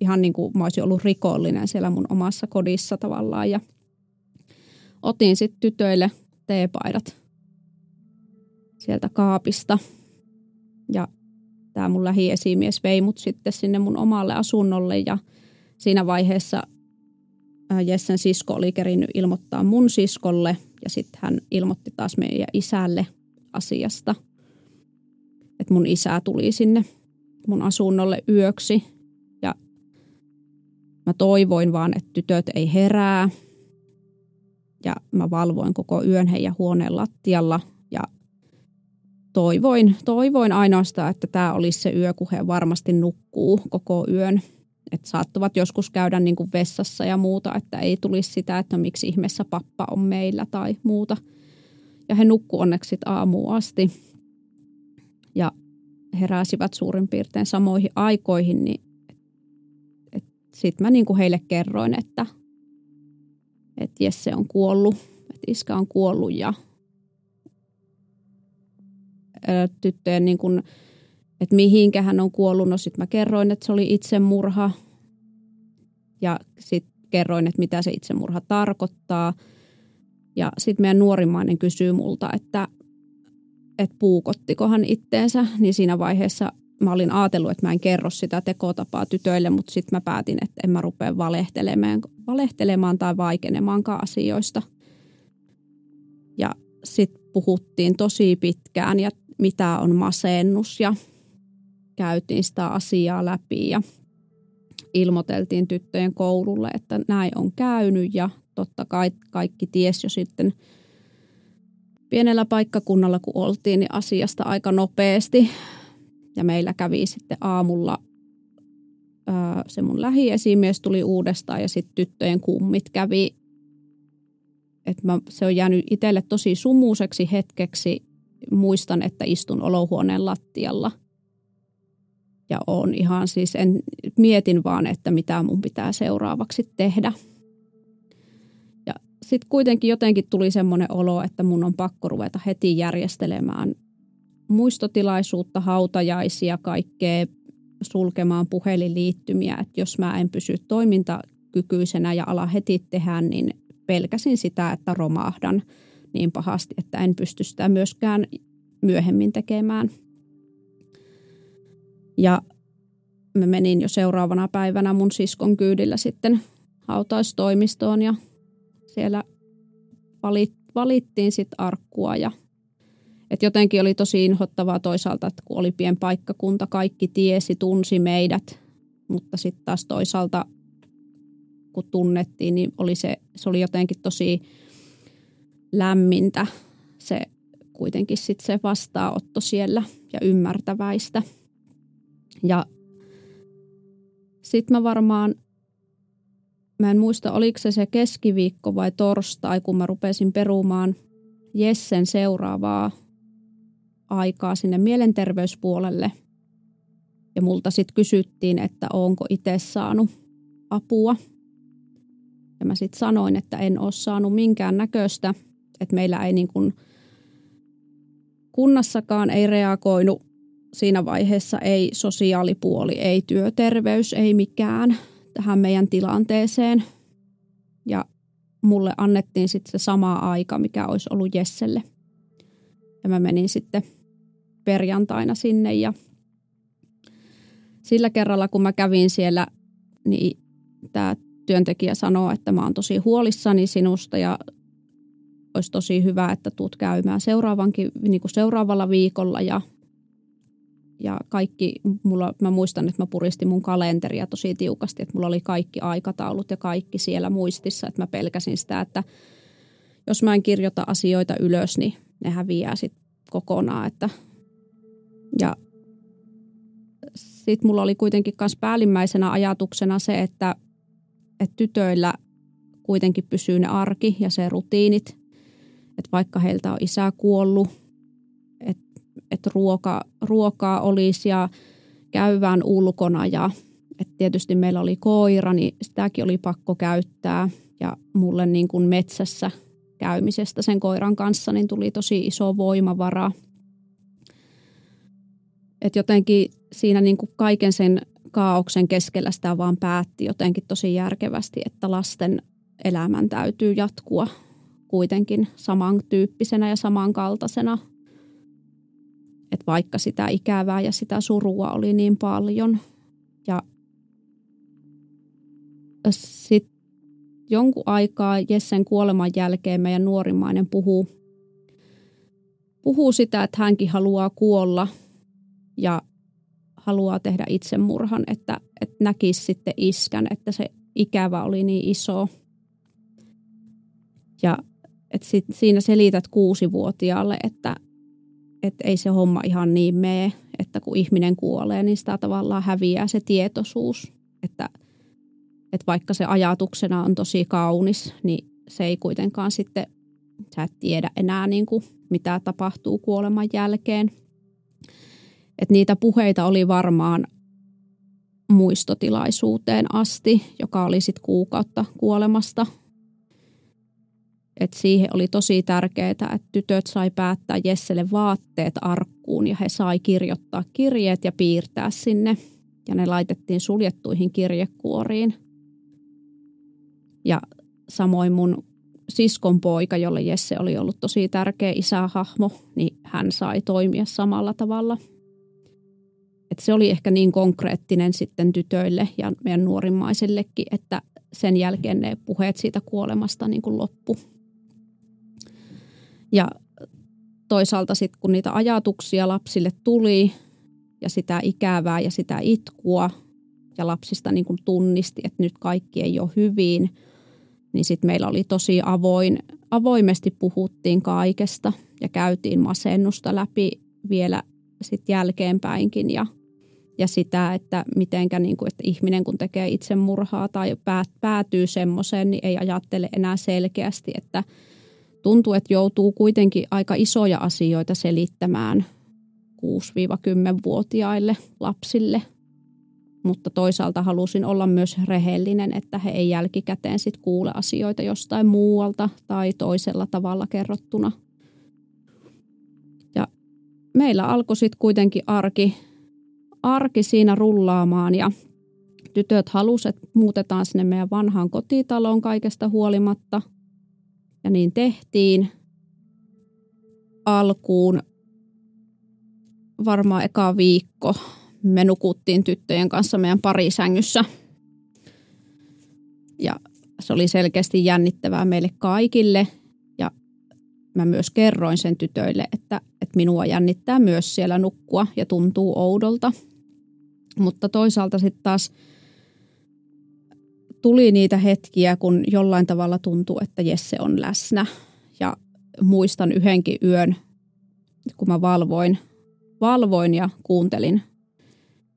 Speaker 2: ihan niin kuin mä olisin ollut rikollinen siellä mun omassa kodissa tavallaan. Ja otin sitten tytöille teepaidat sieltä kaapista. Ja tämä mun lähiesimies vei mut sitten sinne mun omalle asunnolle ja siinä vaiheessa Jessen sisko oli kerinyt ilmoittaa mun siskolle ja sitten hän ilmoitti taas meidän isälle asiasta. Että mun isä tuli sinne mun asunnolle yöksi Mä toivoin vaan, että tytöt ei herää. Ja mä valvoin koko yön heidän huoneen lattialla. Toivoin, toivoin ainoastaan, että tämä olisi se yö, kun he varmasti nukkuu koko yön. Että saattavat joskus käydä niin kuin vessassa ja muuta, että ei tulisi sitä, että miksi ihmeessä pappa on meillä tai muuta. Ja he nukku onneksi aamuun asti. Ja heräsivät suurin piirtein samoihin aikoihin, niin sitten mä niin kuin heille kerroin, että, että Jesse on kuollut, että iskä on kuollut ja tyttöjen niin kuin, että mihinkä hän on kuollut. No sitten mä kerroin, että se oli itsemurha ja sitten kerroin, että mitä se itsemurha tarkoittaa. Ja sitten meidän nuorimmainen kysyy multa, että, että puukottiko hän itteensä, niin siinä vaiheessa mä olin ajatellut, että mä en kerro sitä tekotapaa tytöille, mutta sitten mä päätin, että en mä rupea valehtelemaan, valehtelemaan tai vaikenemaankaan asioista. Ja sitten puhuttiin tosi pitkään ja mitä on masennus ja käytiin sitä asiaa läpi ja ilmoiteltiin tyttöjen koululle, että näin on käynyt ja totta kai kaikki ties jo sitten pienellä paikkakunnalla, kun oltiin, niin asiasta aika nopeasti. Ja meillä kävi sitten aamulla se mun lähiesimies tuli uudestaan ja sitten tyttöjen kummit kävi. Et mä, se on jäänyt itselle tosi sumuuseksi hetkeksi. Muistan, että istun olohuoneen lattialla. Ja on ihan siis, en, mietin vaan, että mitä mun pitää seuraavaksi tehdä. Ja sitten kuitenkin jotenkin tuli semmoinen olo, että mun on pakko ruveta heti järjestelemään muistotilaisuutta, hautajaisia, kaikkea sulkemaan puhelinliittymiä, että jos mä en pysy toimintakykyisenä ja ala heti tehdä, niin pelkäsin sitä, että romahdan niin pahasti, että en pysty sitä myöskään myöhemmin tekemään. Ja mä menin jo seuraavana päivänä mun siskon kyydillä sitten hautaistoimistoon ja siellä valittiin sitten arkkua ja et jotenkin oli tosi inhottavaa toisaalta, että kun oli pien paikkakunta, kaikki tiesi, tunsi meidät, mutta sitten taas toisaalta kun tunnettiin, niin oli se, se oli jotenkin tosi lämmintä se kuitenkin sitten se vastaanotto siellä ja ymmärtäväistä. Ja sitten mä varmaan, mä en muista oliko se se keskiviikko vai torstai, kun mä rupesin perumaan Jessen seuraavaa aikaa sinne mielenterveyspuolelle. Ja multa sitten kysyttiin, että onko itse saanut apua. Ja mä sitten sanoin, että en ole saanut minkään näköistä, että meillä ei niin kuin kunnassakaan ei reagoinut siinä vaiheessa ei sosiaalipuoli, ei työterveys, ei mikään tähän meidän tilanteeseen. Ja mulle annettiin sitten se sama aika, mikä olisi ollut Jesselle. Ja mä menin sitten perjantaina sinne ja sillä kerralla, kun mä kävin siellä, niin tämä työntekijä sanoo, että mä oon tosi huolissani sinusta ja olisi tosi hyvä, että tuut käymään seuraavankin, niin kuin seuraavalla viikolla ja ja kaikki, mulla, mä muistan, että mä puristin mun kalenteria tosi tiukasti, että mulla oli kaikki aikataulut ja kaikki siellä muistissa, että mä pelkäsin sitä, että jos mä en kirjoita asioita ylös, niin ne häviää sitten kokonaan. Että, ja sitten mulla oli kuitenkin myös päällimmäisenä ajatuksena se, että, että tytöillä kuitenkin pysyy ne arki ja se rutiinit, että vaikka heiltä on isä kuollut, että, että ruoka, ruokaa olisi ja käyvään ulkona ja että tietysti meillä oli koira, niin sitäkin oli pakko käyttää. Ja mulle niin kuin metsässä käymisestä sen koiran kanssa niin tuli tosi iso voimavara – että jotenkin siinä niin kuin kaiken sen kaauksen keskellä sitä vaan päätti jotenkin tosi järkevästi, että lasten elämän täytyy jatkua kuitenkin samantyyppisenä ja samankaltaisena. Että vaikka sitä ikävää ja sitä surua oli niin paljon. Ja sitten jonkun aikaa Jessen kuoleman jälkeen meidän nuorimmainen puhuu, puhuu sitä, että hänkin haluaa kuolla – ja haluaa tehdä itsemurhan, että, että näkisi sitten iskän, että se ikävä oli niin iso. Ja että sit, siinä selität kuusivuotiaalle, että, että ei se homma ihan niin mene, että kun ihminen kuolee, niin sitä tavallaan häviää se tietoisuus, että, että vaikka se ajatuksena on tosi kaunis, niin se ei kuitenkaan sitten, sä et tiedä enää niin kuin, mitä tapahtuu kuoleman jälkeen – että niitä puheita oli varmaan muistotilaisuuteen asti, joka oli sitten kuukautta kuolemasta. Et siihen oli tosi tärkeää, että tytöt sai päättää Jesselle vaatteet arkkuun ja he sai kirjoittaa kirjeet ja piirtää sinne. Ja ne laitettiin suljettuihin kirjekuoriin. Ja samoin mun siskon poika, jolle Jesse oli ollut tosi tärkeä isähahmo, niin hän sai toimia samalla tavalla – Et se oli ehkä niin konkreettinen sitten tytöille ja meidän nuorimaisellekin, että sen jälkeen ne puheet siitä kuolemasta niin kuin loppu. Ja toisaalta sitten kun niitä ajatuksia lapsille tuli ja sitä ikävää ja sitä itkua ja lapsista niin kuin tunnisti, että nyt kaikki ei ole hyvin, niin sitten meillä oli tosi avoin, avoimesti puhuttiin kaikesta ja käytiin masennusta läpi vielä sitten jälkeenpäinkin ja, ja sitä, että mitenkä niin kuin, että ihminen kun tekee itsemurhaa tai päätyy semmoiseen, niin ei ajattele enää selkeästi, että – tuntuu, että joutuu kuitenkin aika isoja asioita selittämään 6-10-vuotiaille lapsille. Mutta toisaalta halusin olla myös rehellinen, että he ei jälkikäteen sit kuule asioita jostain muualta tai toisella tavalla kerrottuna. Ja meillä alkoi sitten kuitenkin arki, arki siinä rullaamaan ja tytöt halusivat, että muutetaan sinne meidän vanhaan kotitaloon kaikesta huolimatta – ja niin tehtiin alkuun varmaan eka viikko. Me nukuttiin tyttöjen kanssa meidän parisängyssä. Ja se oli selkeästi jännittävää meille kaikille. Ja mä myös kerroin sen tytöille, että, että minua jännittää myös siellä nukkua ja tuntuu oudolta. Mutta toisaalta sitten taas – tuli niitä hetkiä, kun jollain tavalla tuntuu, että Jesse on läsnä. Ja muistan yhdenkin yön, kun mä valvoin, valvoin ja kuuntelin,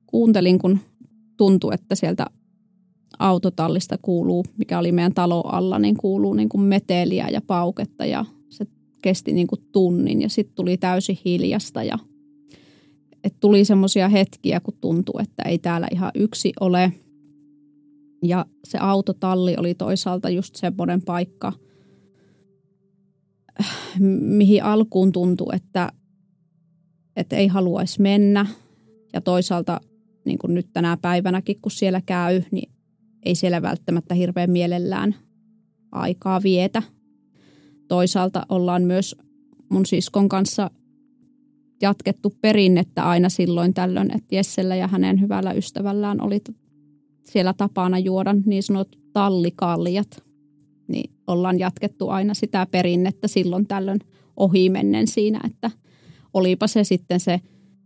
Speaker 2: kuuntelin, kun tuntui, että sieltä autotallista kuuluu, mikä oli meidän talo alla, niin kuuluu niin kuin meteliä ja pauketta ja se kesti niin kuin tunnin ja sitten tuli täysin hiljasta ja et tuli semmoisia hetkiä, kun tuntuu, että ei täällä ihan yksi ole – ja se autotalli oli toisaalta just semmoinen paikka, mihin alkuun tuntui, että, että ei haluaisi mennä. Ja toisaalta niin kuin nyt tänä päivänäkin, kun siellä käy, niin ei siellä välttämättä hirveän mielellään aikaa vietä. Toisaalta ollaan myös mun siskon kanssa jatkettu perinnettä aina silloin tällöin, että Jessellä ja hänen hyvällä ystävällään oli siellä tapana juoda niin sanotut tallikaljat. Niin ollaan jatkettu aina sitä perinnettä silloin tällöin ohimennen siinä, että olipa se sitten se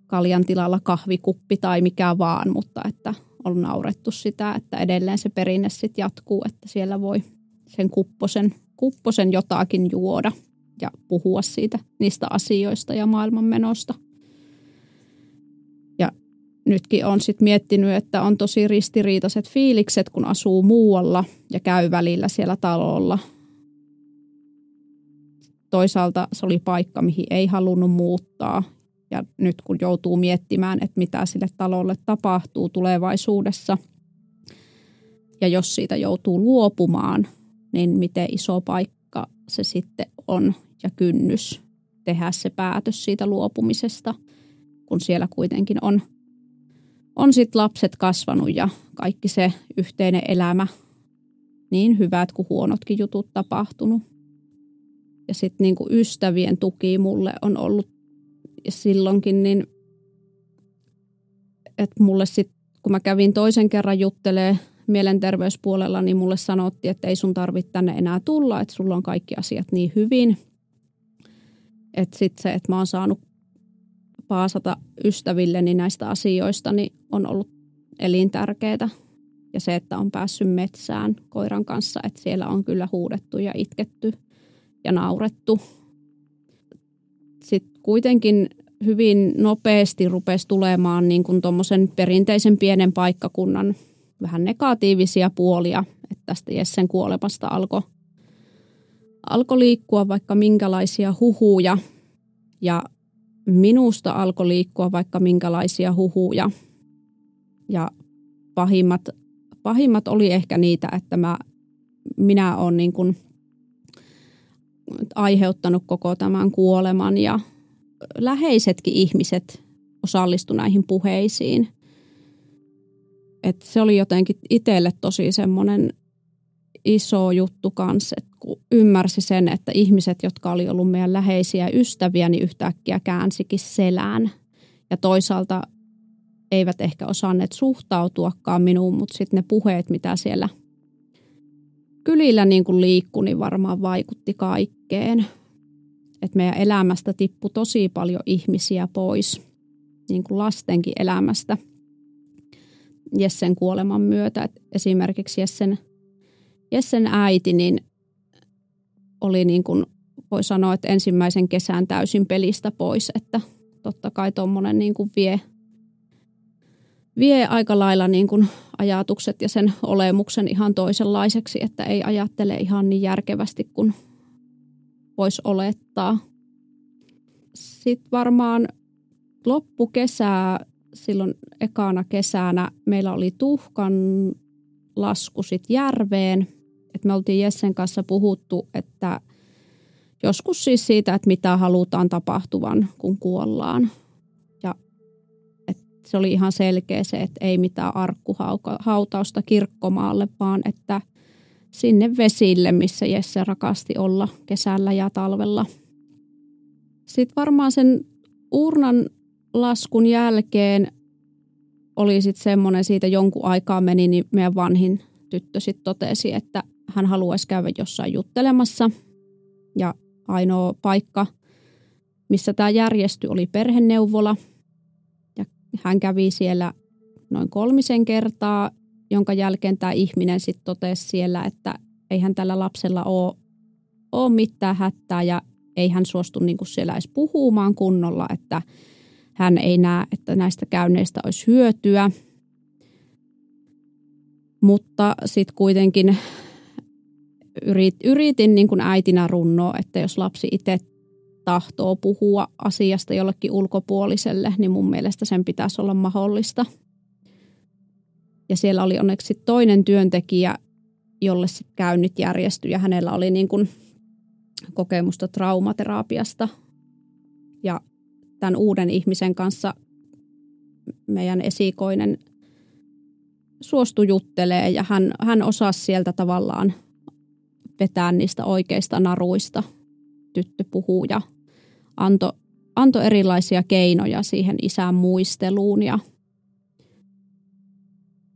Speaker 2: kaljan tilalla kahvikuppi tai mikä vaan, mutta että on naurettu sitä, että edelleen se perinne sitten jatkuu, että siellä voi sen kupposen, kupposen jotakin juoda ja puhua siitä niistä asioista ja maailmanmenosta – nytkin on sit miettinyt, että on tosi ristiriitaiset fiilikset, kun asuu muualla ja käy välillä siellä talolla. Toisaalta se oli paikka, mihin ei halunnut muuttaa. Ja nyt kun joutuu miettimään, että mitä sille talolle tapahtuu tulevaisuudessa, ja jos siitä joutuu luopumaan, niin miten iso paikka se sitten on ja kynnys tehdä se päätös siitä luopumisesta, kun siellä kuitenkin on on sitten lapset kasvanut ja kaikki se yhteinen elämä, niin hyvät kuin huonotkin jutut tapahtunut. Ja sitten niinku ystävien tuki mulle on ollut ja silloinkin, niin että mulle sitten, kun mä kävin toisen kerran juttelee mielenterveyspuolella, niin mulle sanottiin, että ei sun tarvitse tänne enää tulla, että sulla on kaikki asiat niin hyvin. Että sitten se, että mä oon saanut paasata ystävilleni näistä asioista, niin on ollut elintärkeää. Ja se, että on päässyt metsään koiran kanssa, että siellä on kyllä huudettu ja itketty ja naurettu. Sitten kuitenkin hyvin nopeasti rupesi tulemaan niin kuin perinteisen pienen paikkakunnan vähän negatiivisia puolia, että tästä Jessen kuolemasta alkoi alko liikkua vaikka minkälaisia huhuja ja minusta alkoi liikkua vaikka minkälaisia huhuja. Ja pahimmat, pahimmat oli ehkä niitä, että mä, minä olen niin kuin aiheuttanut koko tämän kuoleman ja läheisetkin ihmiset osallistu näihin puheisiin. Et se oli jotenkin itselle tosi semmoinen iso juttu kanssa, kun ymmärsi sen, että ihmiset, jotka oli ollut meidän läheisiä ystäviä, niin yhtäkkiä käänsikin selään. Ja toisaalta eivät ehkä osanneet suhtautuakaan minuun, mutta sitten ne puheet, mitä siellä kylillä niin kuin liikkui, niin varmaan vaikutti kaikkeen. Et meidän elämästä tippui tosi paljon ihmisiä pois, niin kuin lastenkin elämästä Jessen kuoleman myötä. Et esimerkiksi Jessen, Jessen äiti niin oli niin kuin, voi sanoa, että ensimmäisen kesän täysin pelistä pois, että totta kai tuommoinen niin kuin vie, vie aika lailla niin kuin ajatukset ja sen olemuksen ihan toisenlaiseksi, että ei ajattele ihan niin järkevästi kuin voisi olettaa. Sitten varmaan loppukesää, silloin ekana kesänä, meillä oli tuhkan lasku sit järveen. Et me oltiin Jessen kanssa puhuttu, että joskus siis siitä, että mitä halutaan tapahtuvan, kun kuollaan. Ja et se oli ihan selkeä se, että ei mitään arkkuhautausta kirkkomaalle, vaan että sinne vesille, missä Jesse rakasti olla kesällä ja talvella. Sitten varmaan sen urnan laskun jälkeen oli sitten semmoinen, siitä jonkun aikaa meni, niin meidän vanhin tyttö sitten totesi, että hän haluaisi käydä jossain juttelemassa. Ja ainoa paikka, missä tämä järjestyi, oli perheneuvola. Ja hän kävi siellä noin kolmisen kertaa, jonka jälkeen tämä ihminen sitten totesi siellä, että eihän tällä lapsella ole, ole mitään hätää ja ei hän suostu niin kuin siellä edes puhumaan kunnolla, että hän ei näe, että näistä käynneistä olisi hyötyä. Mutta sitten kuitenkin yrit, yritin niin kuin äitinä runnoa, että jos lapsi itse tahtoo puhua asiasta jollekin ulkopuoliselle, niin mun mielestä sen pitäisi olla mahdollista. Ja siellä oli onneksi toinen työntekijä, jolle sitten käynnit järjestyi ja hänellä oli niin kuin kokemusta traumaterapiasta. Ja tämän uuden ihmisen kanssa meidän esikoinen suostui juttelee ja hän, hän osasi sieltä tavallaan vetää niistä oikeista naruista. Tyttö puhuu ja antoi anto erilaisia keinoja siihen isän muisteluun. Ja...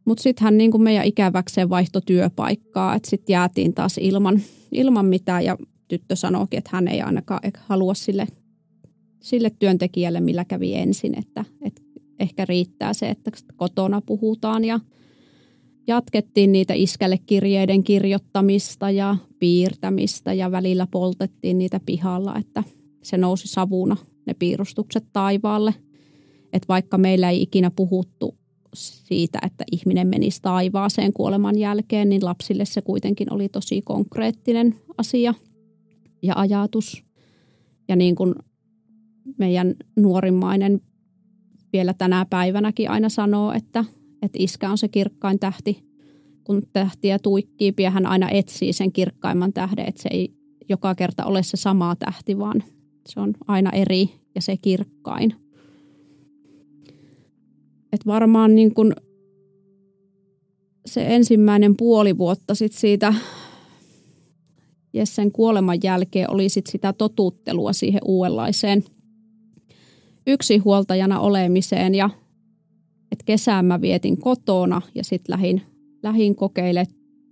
Speaker 2: Mutta sitten hän niin meidän ikäväkseen vaihtoi työpaikkaa, että sitten jäätiin taas ilman, ilman mitään ja tyttö sanoikin, että hän ei ainakaan halua sille, sille työntekijälle, millä kävi ensin, että, että ehkä riittää se, että kotona puhutaan ja – jatkettiin niitä iskälle kirjeiden kirjoittamista ja piirtämistä ja välillä poltettiin niitä pihalla, että se nousi savuna ne piirustukset taivaalle. Että vaikka meillä ei ikinä puhuttu siitä, että ihminen menisi taivaaseen kuoleman jälkeen, niin lapsille se kuitenkin oli tosi konkreettinen asia ja ajatus. Ja niin kuin meidän nuorimmainen vielä tänä päivänäkin aina sanoo, että että iskä on se kirkkain tähti. Kun tähtiä tuikkii, hän aina etsii sen kirkkaimman tähden, että se ei joka kerta ole se sama tähti, vaan se on aina eri ja se kirkkain. Et varmaan niin kun se ensimmäinen puoli vuotta sit siitä Jessen kuoleman jälkeen oli sit sitä totuttelua siihen uudenlaiseen yksinhuoltajana olemiseen ja että kesään mä vietin kotona ja sitten lähin, lähin kokeile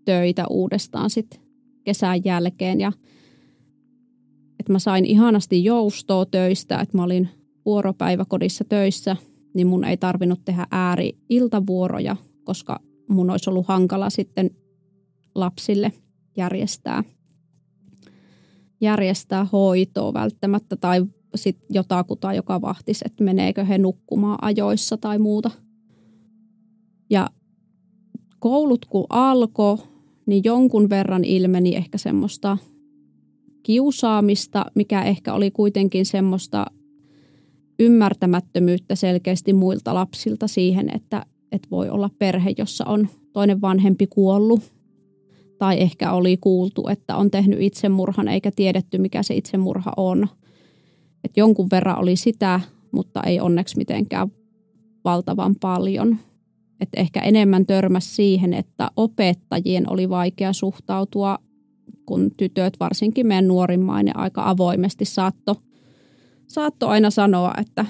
Speaker 2: töitä uudestaan sitten kesän jälkeen. Ja että mä sain ihanasti joustoa töistä, että mä olin vuoropäiväkodissa töissä, niin mun ei tarvinnut tehdä ääri-iltavuoroja, koska mun olisi ollut hankala sitten lapsille järjestää, järjestää hoitoa välttämättä tai sitten jotakuta, joka vahtisi, että meneekö he nukkumaan ajoissa tai muuta. Ja koulut kun alkoi, niin jonkun verran ilmeni ehkä semmoista kiusaamista, mikä ehkä oli kuitenkin semmoista ymmärtämättömyyttä selkeästi muilta lapsilta siihen, että, että voi olla perhe, jossa on toinen vanhempi kuollut. Tai ehkä oli kuultu, että on tehnyt itsemurhan eikä tiedetty, mikä se itsemurha on. Et jonkun verran oli sitä, mutta ei onneksi mitenkään valtavan paljon – että ehkä enemmän törmäs siihen, että opettajien oli vaikea suhtautua, kun tytöt, varsinkin meidän nuorimmainen, aika avoimesti saatto, saatto aina sanoa, että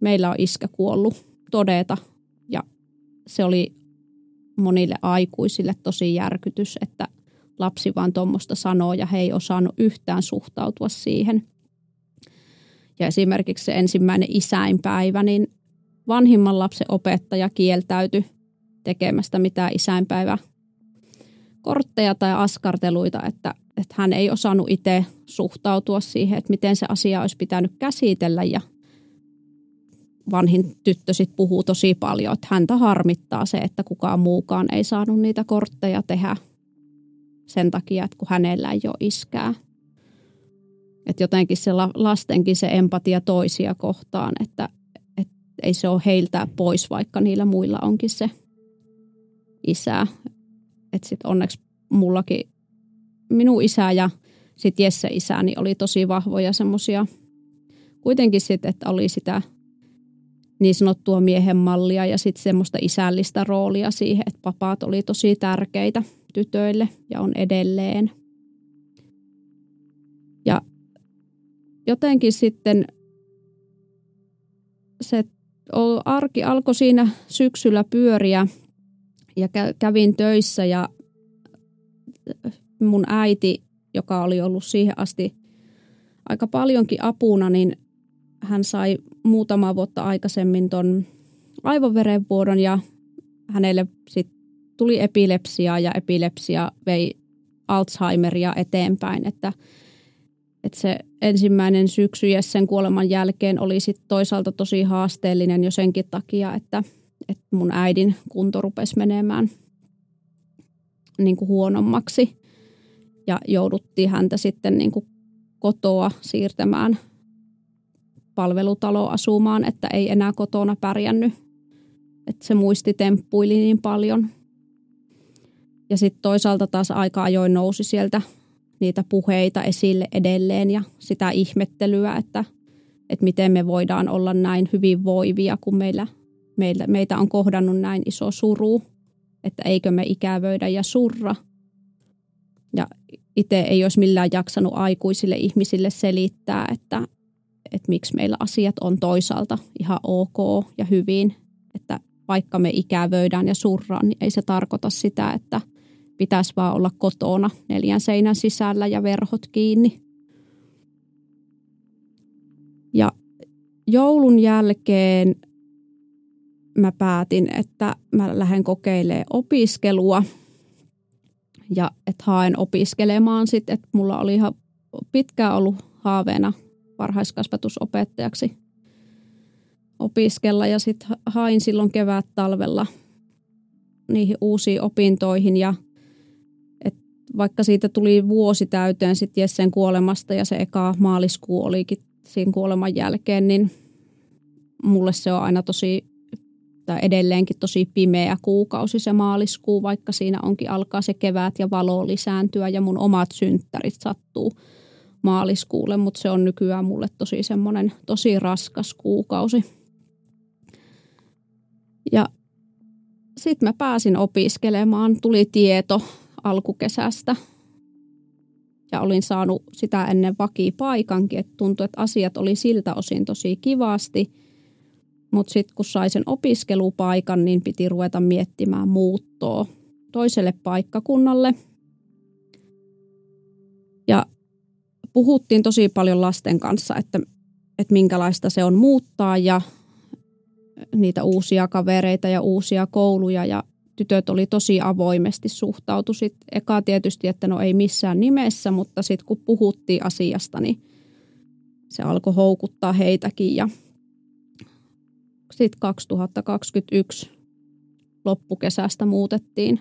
Speaker 2: meillä on iskä kuollut todeta. Ja se oli monille aikuisille tosi järkytys, että lapsi vaan tuommoista sanoo ja he ei osannut yhtään suhtautua siihen. Ja esimerkiksi se ensimmäinen isäinpäivä, niin vanhimman lapsen opettaja kieltäytyi tekemästä mitään isäinpäivä kortteja tai askarteluita, että, että hän ei osannut itse suhtautua siihen, että miten se asia olisi pitänyt käsitellä ja vanhin tyttö sit puhuu tosi paljon, että häntä harmittaa se, että kukaan muukaan ei saanut niitä kortteja tehdä sen takia, että kun hänellä ei ole iskää. Että jotenkin se lastenkin se empatia toisia kohtaan, että ei se ole heiltä pois, vaikka niillä muilla onkin se isä. Että sitten onneksi mullakin minun isä ja sitten Jesse isäni oli tosi vahvoja semmoisia. Kuitenkin sitten, että oli sitä niin sanottua miehen mallia ja sitten semmoista isällistä roolia siihen, että papaat oli tosi tärkeitä tytöille ja on edelleen. Ja jotenkin sitten se arki alkoi siinä syksyllä pyöriä ja kävin töissä ja mun äiti, joka oli ollut siihen asti aika paljonkin apuna, niin hän sai muutama vuotta aikaisemmin ton aivoverenvuodon ja hänelle sit tuli epilepsia ja epilepsia vei Alzheimeria eteenpäin, että, että se ensimmäinen syksy sen kuoleman jälkeen oli sit toisaalta tosi haasteellinen jo senkin takia, että, että mun äidin kunto rupesi menemään niin kuin huonommaksi ja jouduttiin häntä sitten niin kuin kotoa siirtämään palvelutalo asumaan, että ei enää kotona pärjännyt. Että se muisti temppuili niin paljon. Ja sitten toisaalta taas aika ajoin nousi sieltä niitä puheita esille edelleen ja sitä ihmettelyä, että, että miten me voidaan olla näin hyvinvoivia, kun meillä, meillä, meitä on kohdannut näin iso suru, että eikö me ikävöidä ja surra. Ja itse ei olisi millään jaksanut aikuisille ihmisille selittää, että, että miksi meillä asiat on toisaalta ihan ok ja hyvin, että vaikka me ikävöidään ja surraan, niin ei se tarkoita sitä, että pitäisi vaan olla kotona neljän seinän sisällä ja verhot kiinni. Ja joulun jälkeen mä päätin, että mä lähden kokeilemaan opiskelua ja että haen opiskelemaan sitten, että mulla oli ihan pitkään ollut haaveena varhaiskasvatusopettajaksi opiskella ja sitten hain silloin kevät talvella niihin uusiin opintoihin ja vaikka siitä tuli vuosi täyteen sitten Jessen kuolemasta ja se eka maaliskuu olikin siinä kuoleman jälkeen, niin mulle se on aina tosi tai edelleenkin tosi pimeä kuukausi se maaliskuu, vaikka siinä onkin alkaa se kevät ja valo lisääntyä ja mun omat synttärit sattuu maaliskuulle, mutta se on nykyään mulle tosi semmoinen tosi raskas kuukausi. Ja sitten mä pääsin opiskelemaan, tuli tieto alkukesästä ja olin saanut sitä ennen vakipaikankin, että tuntui, että asiat oli siltä osin tosi kivasti. Mutta sitten kun sai sen opiskelupaikan, niin piti ruveta miettimään muuttoa toiselle paikkakunnalle. Ja puhuttiin tosi paljon lasten kanssa, että, että minkälaista se on muuttaa ja niitä uusia kavereita ja uusia kouluja ja tytöt oli tosi avoimesti suhtautu. Sitten eka tietysti, että no ei missään nimessä, mutta sitten kun puhuttiin asiasta, niin se alkoi houkuttaa heitäkin. Ja sitten 2021 loppukesästä muutettiin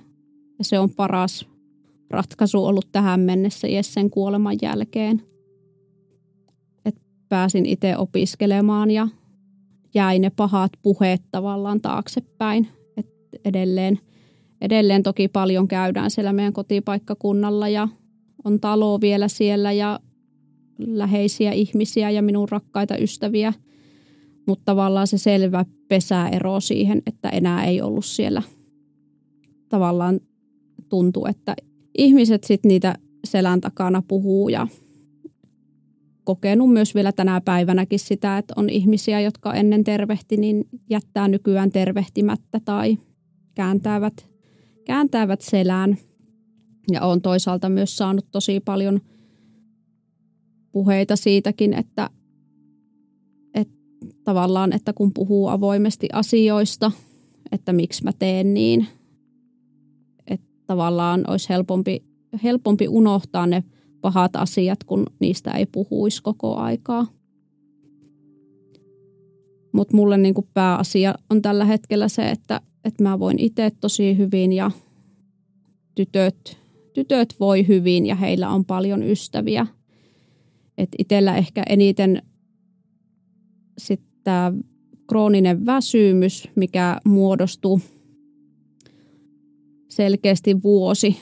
Speaker 2: ja se on paras ratkaisu ollut tähän mennessä Jessen kuoleman jälkeen. Et pääsin itse opiskelemaan ja jäi ne pahat puheet tavallaan taaksepäin. Edelleen, edelleen toki paljon käydään siellä meidän kotipaikkakunnalla ja on talo vielä siellä ja läheisiä ihmisiä ja minun rakkaita ystäviä. Mutta tavallaan se selvä pesäero siihen, että enää ei ollut siellä. Tavallaan tuntuu, että ihmiset sitten niitä selän takana puhuu ja kokenut myös vielä tänä päivänäkin sitä, että on ihmisiä, jotka ennen tervehti, niin jättää nykyään tervehtimättä tai kääntävät, kääntävät selään. Ja on toisaalta myös saanut tosi paljon puheita siitäkin, että, että tavallaan, että kun puhuu avoimesti asioista, että miksi mä teen niin, että tavallaan olisi helpompi, helpompi unohtaa ne pahat asiat, kun niistä ei puhuisi koko aikaa. Mutta mulle niinku pääasia on tällä hetkellä se, että, että mä voin itse tosi hyvin ja tytöt, tytöt voi hyvin ja heillä on paljon ystäviä. Et itsellä ehkä eniten sitten krooninen väsymys, mikä muodostuu selkeästi vuosi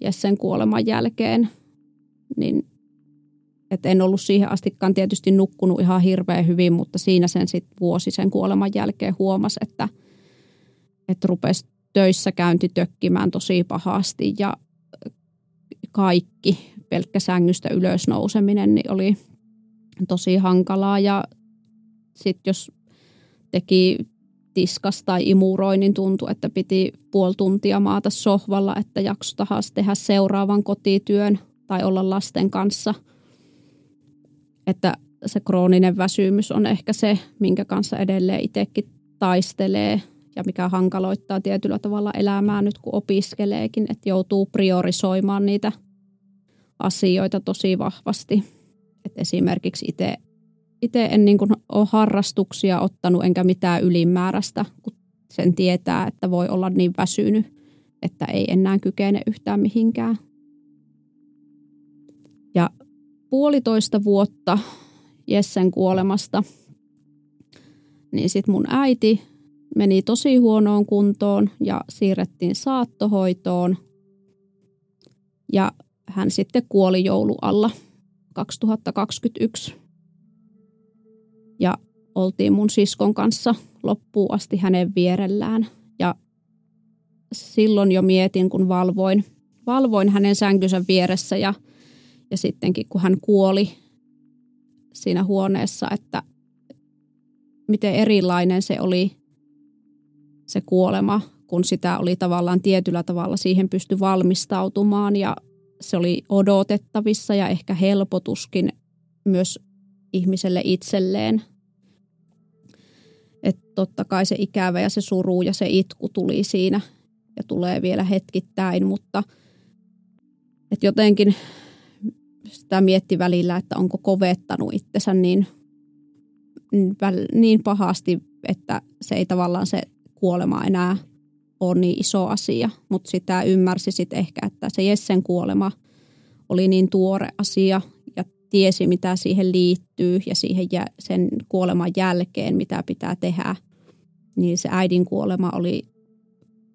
Speaker 2: Jessen kuoleman jälkeen – niin et en ollut siihen astikaan tietysti nukkunut ihan hirveän hyvin, mutta siinä sen sitten vuosi sen kuoleman jälkeen huomasi, että, että rupesi töissä käynti tökkimään tosi pahasti ja kaikki, pelkkä sängystä ylös nouseminen, niin oli tosi hankalaa ja sitten jos teki tiskas tai imuroi, niin tuntui, että piti puoli tuntia maata sohvalla, että jakso tahas tehdä seuraavan kotityön tai olla lasten kanssa. Että se krooninen väsymys on ehkä se, minkä kanssa edelleen itsekin taistelee ja mikä hankaloittaa tietyllä tavalla elämää nyt kun opiskeleekin, että joutuu priorisoimaan niitä asioita tosi vahvasti. Et esimerkiksi itse en niin ole harrastuksia ottanut enkä mitään ylimääräistä, kun sen tietää, että voi olla niin väsynyt, että ei enää kykene yhtään mihinkään. Ja puolitoista vuotta Jessen kuolemasta, niin sitten mun äiti meni tosi huonoon kuntoon ja siirrettiin saattohoitoon. Ja hän sitten kuoli joulualla 2021. Ja oltiin mun siskon kanssa loppuun asti hänen vierellään. Ja silloin jo mietin, kun valvoin, valvoin hänen sänkynsä vieressä ja – ja sittenkin kun hän kuoli siinä huoneessa, että miten erilainen se oli se kuolema, kun sitä oli tavallaan tietyllä tavalla siihen pysty valmistautumaan ja se oli odotettavissa ja ehkä helpotuskin myös ihmiselle itselleen. Että totta kai se ikävä ja se suru ja se itku tuli siinä ja tulee vielä hetkittäin, mutta että jotenkin sitä mietti välillä, että onko kovettanut itsensä niin, niin pahasti, että se ei tavallaan se kuolema enää ole niin iso asia. Mutta sitä ymmärsi sitten ehkä, että se Jessen kuolema oli niin tuore asia ja tiesi, mitä siihen liittyy ja siihen sen kuoleman jälkeen, mitä pitää tehdä. Niin se äidin kuolema oli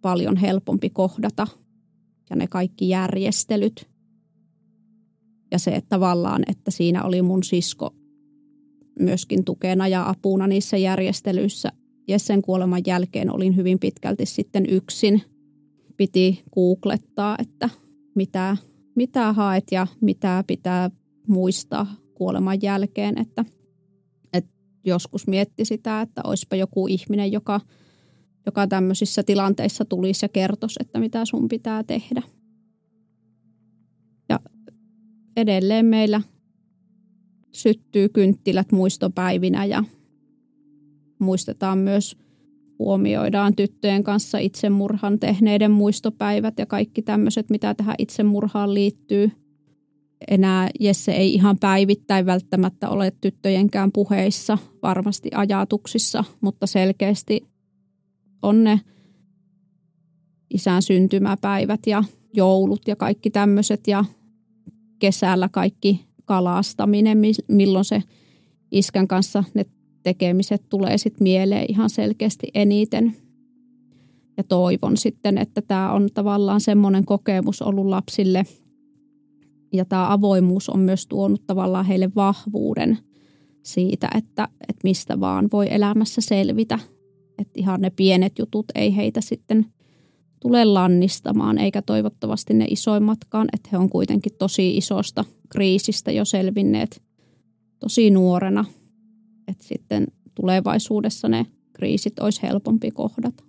Speaker 2: paljon helpompi kohdata ja ne kaikki järjestelyt ja se että tavallaan, että siinä oli mun sisko myöskin tukena ja apuna niissä järjestelyissä. Jessen kuoleman jälkeen olin hyvin pitkälti sitten yksin. Piti googlettaa, että mitä, mitä haet ja mitä pitää muistaa kuoleman jälkeen. Että, että joskus mietti sitä, että olisipa joku ihminen, joka, joka tämmöisissä tilanteissa tulisi ja kertoisi, että mitä sun pitää tehdä edelleen meillä syttyy kynttilät muistopäivinä ja muistetaan myös, huomioidaan tyttöjen kanssa itsemurhan tehneiden muistopäivät ja kaikki tämmöiset, mitä tähän itsemurhaan liittyy. Enää Jesse ei ihan päivittäin välttämättä ole tyttöjenkään puheissa, varmasti ajatuksissa, mutta selkeästi on ne isän syntymäpäivät ja joulut ja kaikki tämmöiset ja kesällä kaikki kalastaminen, milloin se iskän kanssa ne tekemiset tulee sitten mieleen ihan selkeästi eniten. Ja toivon sitten, että tämä on tavallaan semmoinen kokemus ollut lapsille ja tämä avoimuus on myös tuonut tavallaan heille vahvuuden siitä, että, että mistä vaan voi elämässä selvitä. Että ihan ne pienet jutut ei heitä sitten – tule lannistamaan, eikä toivottavasti ne isoimmatkaan, että he on kuitenkin tosi isosta kriisistä jo selvinneet tosi nuorena, että sitten tulevaisuudessa ne kriisit olisi helpompi kohdata.